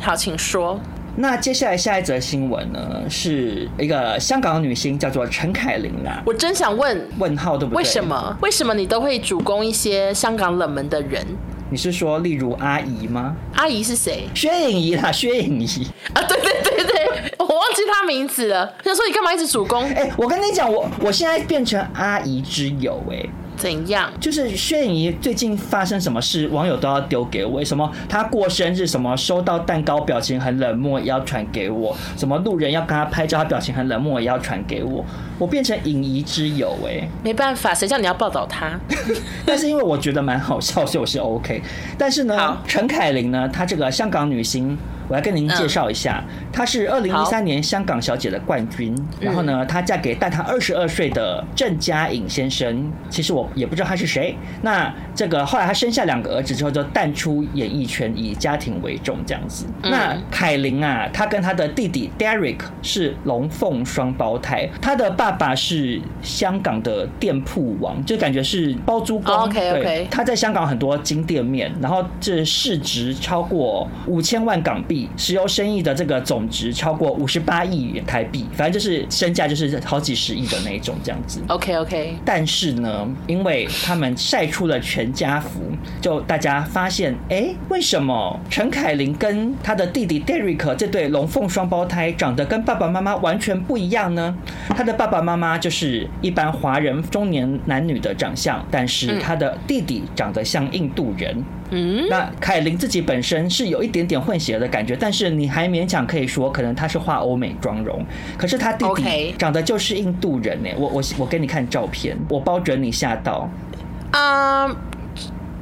好，请说。那接下来下一则新闻呢，是一个香港女星叫做陈凯琳啦。我真想问问号对不对？为什么？为什么你都会主攻一些香港冷门的人？你是说例如阿姨吗？阿姨是谁？薛颖仪啦，薛颖仪啊，对对对对，我忘记她名字了。想说你干嘛一直主攻？哎、欸，我跟你讲，我我现在变成阿姨之友哎、欸。怎样？就是薛颖仪最近发生什么事，网友都要丢给我。什么她过生日，什么收到蛋糕表情很冷漠，也要传给我。什么路人要跟她拍照，她表情很冷漠，也要传给我。我变成影仪之友哎，没办法，谁叫你要报道他？但是因为我觉得蛮好笑，所以我是 OK。但是呢，陈凯琳呢，她这个香港女星。我来跟您介绍一下，她是二零一三年香港小姐的冠军。然后呢，她嫁给大她二十二岁的郑嘉颖先生。其实我也不知道他是谁。那这个后来她生下两个儿子之后，就淡出演艺圈，以家庭为重这样子。那凯琳啊，她跟她的弟弟 Derek 是龙凤双胞胎。她的爸爸是香港的店铺王，就感觉是包租公。OK OK。他在香港很多金店面，然后这市值超过五千万港币。石油生意的这个总值超过五十八亿元台币，反正就是身价就是好几十亿的那一种这样子。OK OK。但是呢，因为他们晒出了全家福，就大家发现，哎、欸，为什么陈凯琳跟他的弟弟 Derek 这对龙凤双胞胎长得跟爸爸妈妈完全不一样呢？他的爸爸妈妈就是一般华人中年男女的长相，但是他的弟弟长得像印度人。嗯，那凯琳自己本身是有一点点混血的感觉，但是你还勉强可以说，可能他是画欧美妆容。可是他弟弟长得就是印度人呢。我我我给你看照片，我包准你吓到。啊，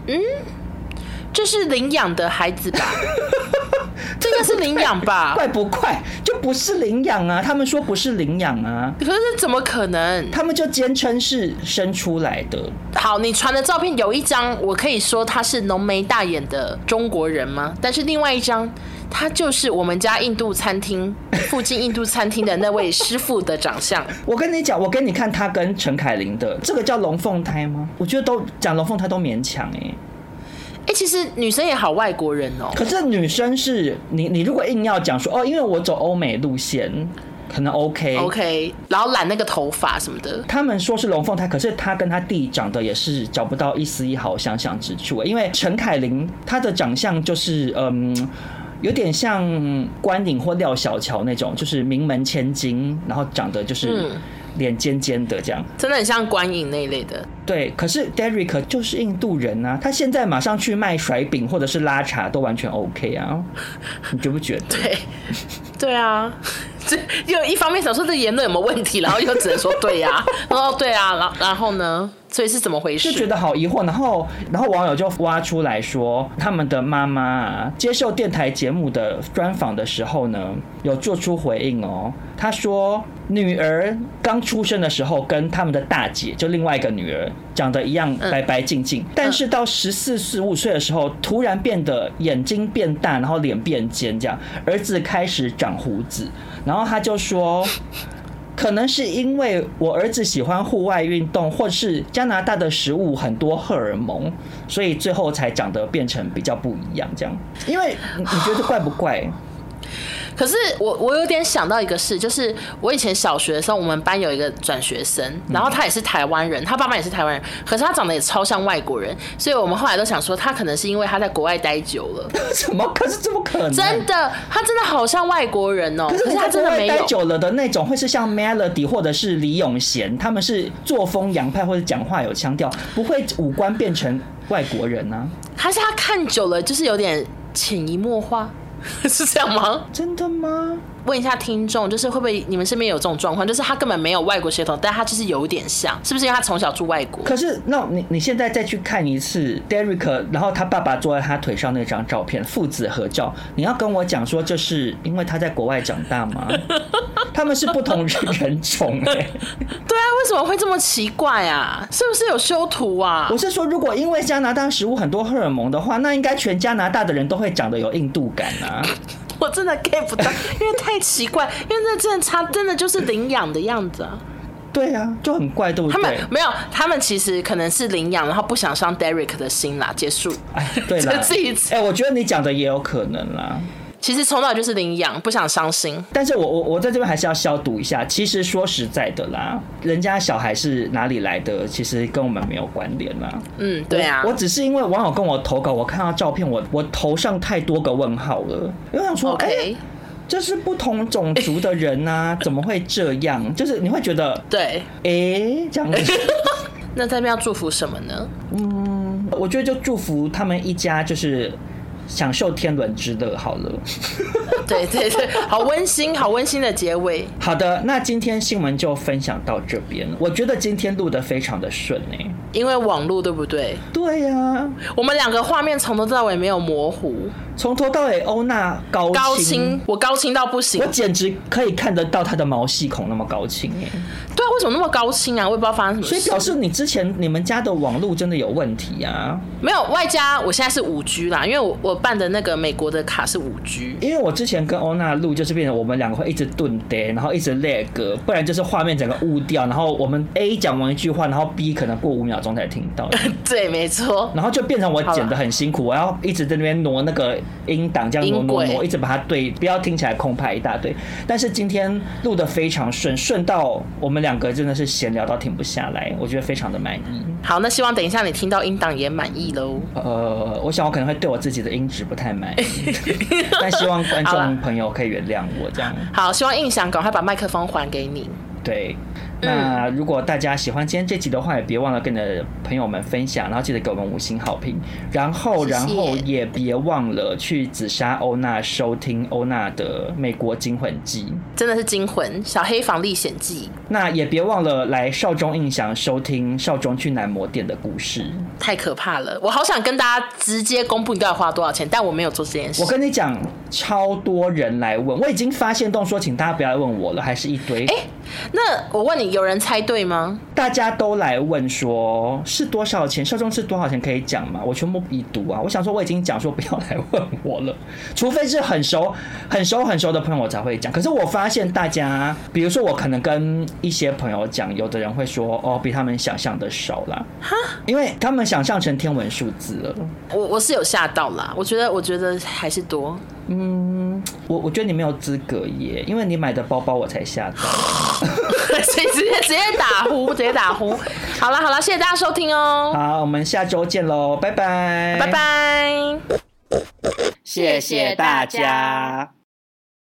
嗯，这是领养的孩子吧？这个是领养吧？怪不怪？就不是领养啊！他们说不是领养啊。可是怎么可能？他们就坚称是生出来的。好，你传的照片有一张，我可以说他是浓眉大眼的中国人吗？但是另外一张，他就是我们家印度餐厅附近印度餐厅的那位师傅的长相。我跟你讲，我给你看他跟陈凯琳的这个叫龙凤胎吗？我觉得都讲龙凤胎都勉强哎、欸。哎、欸，其实女生也好外国人哦。可是女生是你，你如果硬要讲说哦，因为我走欧美路线，可能 OK OK，然后染那个头发什么的。他们说是龙凤胎，可是他跟他弟长得也是找不到一丝一毫相像之处。因为陈凯琳她的长相就是嗯。有点像关颖或廖小乔那种，就是名门千金，然后长得就是脸尖尖的这样，真的很像关颖那一类的。对，可是 Derek 就是印度人啊，他现在马上去卖甩饼或者是拉茶都完全 OK 啊，你觉不觉得？对，对啊，这又一方面想说这言论有没有问题，然后又只能说对呀、啊，哦对啊，然然后呢？所以是怎么回事？就觉得好疑惑，然后，然后网友就挖出来说，他们的妈妈啊，接受电台节目的专访的时候呢，有做出回应哦。他说，女儿刚出生的时候，跟他们的大姐，就另外一个女儿，长得一样白白净净，但是到十四、十五岁的时候，突然变得眼睛变大，然后脸变尖，这样，儿子开始长胡子，然后他就说。可能是因为我儿子喜欢户外运动，或是加拿大的食物很多荷尔蒙，所以最后才长得变成比较不一样这样。因为你觉得怪不怪？可是我我有点想到一个事，就是我以前小学的时候，我们班有一个转学生，然后他也是台湾人，他爸妈也是台湾人，可是他长得也超像外国人，所以我们后来都想说，他可能是因为他在国外待久了。怎么？可是怎么可能？真的，他真的好像外国人哦、喔。可是他真的没有待久了的那种，会是像 Melody 或者是李永贤，他们是作风洋派或者讲话有腔调，不会五官变成外国人呢、啊？还是他看久了就是有点潜移默化？是这样吗？真的吗？问一下听众，就是会不会你们身边有这种状况？就是他根本没有外国血统，但他就是有点像，是不是因为他从小住外国？可是，那你你现在再去看一次 Derek，然后他爸爸坐在他腿上那张照片，父子合照，你要跟我讲说，这是因为他在国外长大吗？他们是不同人种哎、欸。对啊，为什么会这么奇怪啊？是不是有修图啊？我是说，如果因为加拿大食物很多荷尔蒙的话，那应该全加拿大的人都会长得有印度感啊。我真的 get 不到，因为太奇怪，因为那真的差，真的就是领养的样子啊。对啊，就很怪，对不对？他们没有，他们其实可能是领养，然后不想伤 Derek 的心啦。结束。哎，对了，哎、欸，我觉得你讲的也有可能啦。其实从小就是领养，不想伤心。但是我我我在这边还是要消毒一下。其实说实在的啦，人家小孩是哪里来的，其实跟我们没有关联啦。嗯，对啊我。我只是因为网友跟我投稿，我看到照片，我我头上太多个问号了。我想说，哎、okay. 欸，这是不同种族的人呐、啊，怎么会这样？就是你会觉得，对，哎、欸，这样子。那这边要祝福什么呢？嗯，我觉得就祝福他们一家，就是。享受天伦之乐好了，对对对，好温馨，好温馨的结尾。好的，那今天新闻就分享到这边。我觉得今天录得非常的顺哎，因为网路对不对？对呀、啊，我们两个画面从头到尾没有模糊，从头到尾欧娜高高清，我高清到不行，我简直可以看得到她的毛细孔那么高清哎。对啊，为什么那么高清啊？我也不知道发生什么事。所以表示你之前你们家的网路真的有问题啊？没有，外加我现在是五 G 啦，因为我我。办的那个美国的卡是五 G，因为我之前跟欧娜录，就是变成我们两个会一直顿呆，然后一直 lag，不然就是画面整个雾掉，然后我们 A 讲完一句话，然后 B 可能过五秒钟才听到。对，没错。然后就变成我 剪的很辛苦，我要一直在那边挪那个音档，这样挪挪挪，一直把它对，不要听起来空拍一大堆。但是今天录的非常顺，顺到我们两个真的是闲聊到停不下来，我觉得非常的满意。好，那希望等一下你听到音档也满意喽。呃，我想我可能会对我自己的音质不太满意，但希望观众朋友可以原谅我这样。好，希望印象赶快把麦克风还给你。对。那如果大家喜欢今天这集的话，也别忘了跟你的朋友们分享，然后记得给我们五星好评，然后然后也别忘了去紫砂欧娜收听欧娜的美国惊魂记，真的是惊魂小黑房历险记。那也别忘了来少中印象收听少中去男模店的故事，太可怕了，我好想跟大家直接公布你到底花多少钱，但我没有做这件事。我跟你讲，超多人来问，我已经发现动说，请大家不要来问我了，还是一堆。哎、欸，那我问你。有人猜对吗？大家都来问说是多少钱？受众是多少钱？可以讲吗？我全部已读啊！我想说我已经讲说不要来问我了，除非是很熟、很熟、很熟的朋友我才会讲。可是我发现大家，比如说我可能跟一些朋友讲，有的人会说哦，比他们想象的少啦，哈，因为他们想象成天文数字了。我我是有吓到啦，我觉得我觉得还是多。嗯，我我觉得你没有资格耶，因为你买的包包我才下单，所 以直接直接打呼，直接打呼。好了好了，谢谢大家收听哦。好，我们下周见喽，拜拜，拜拜。谢谢大家。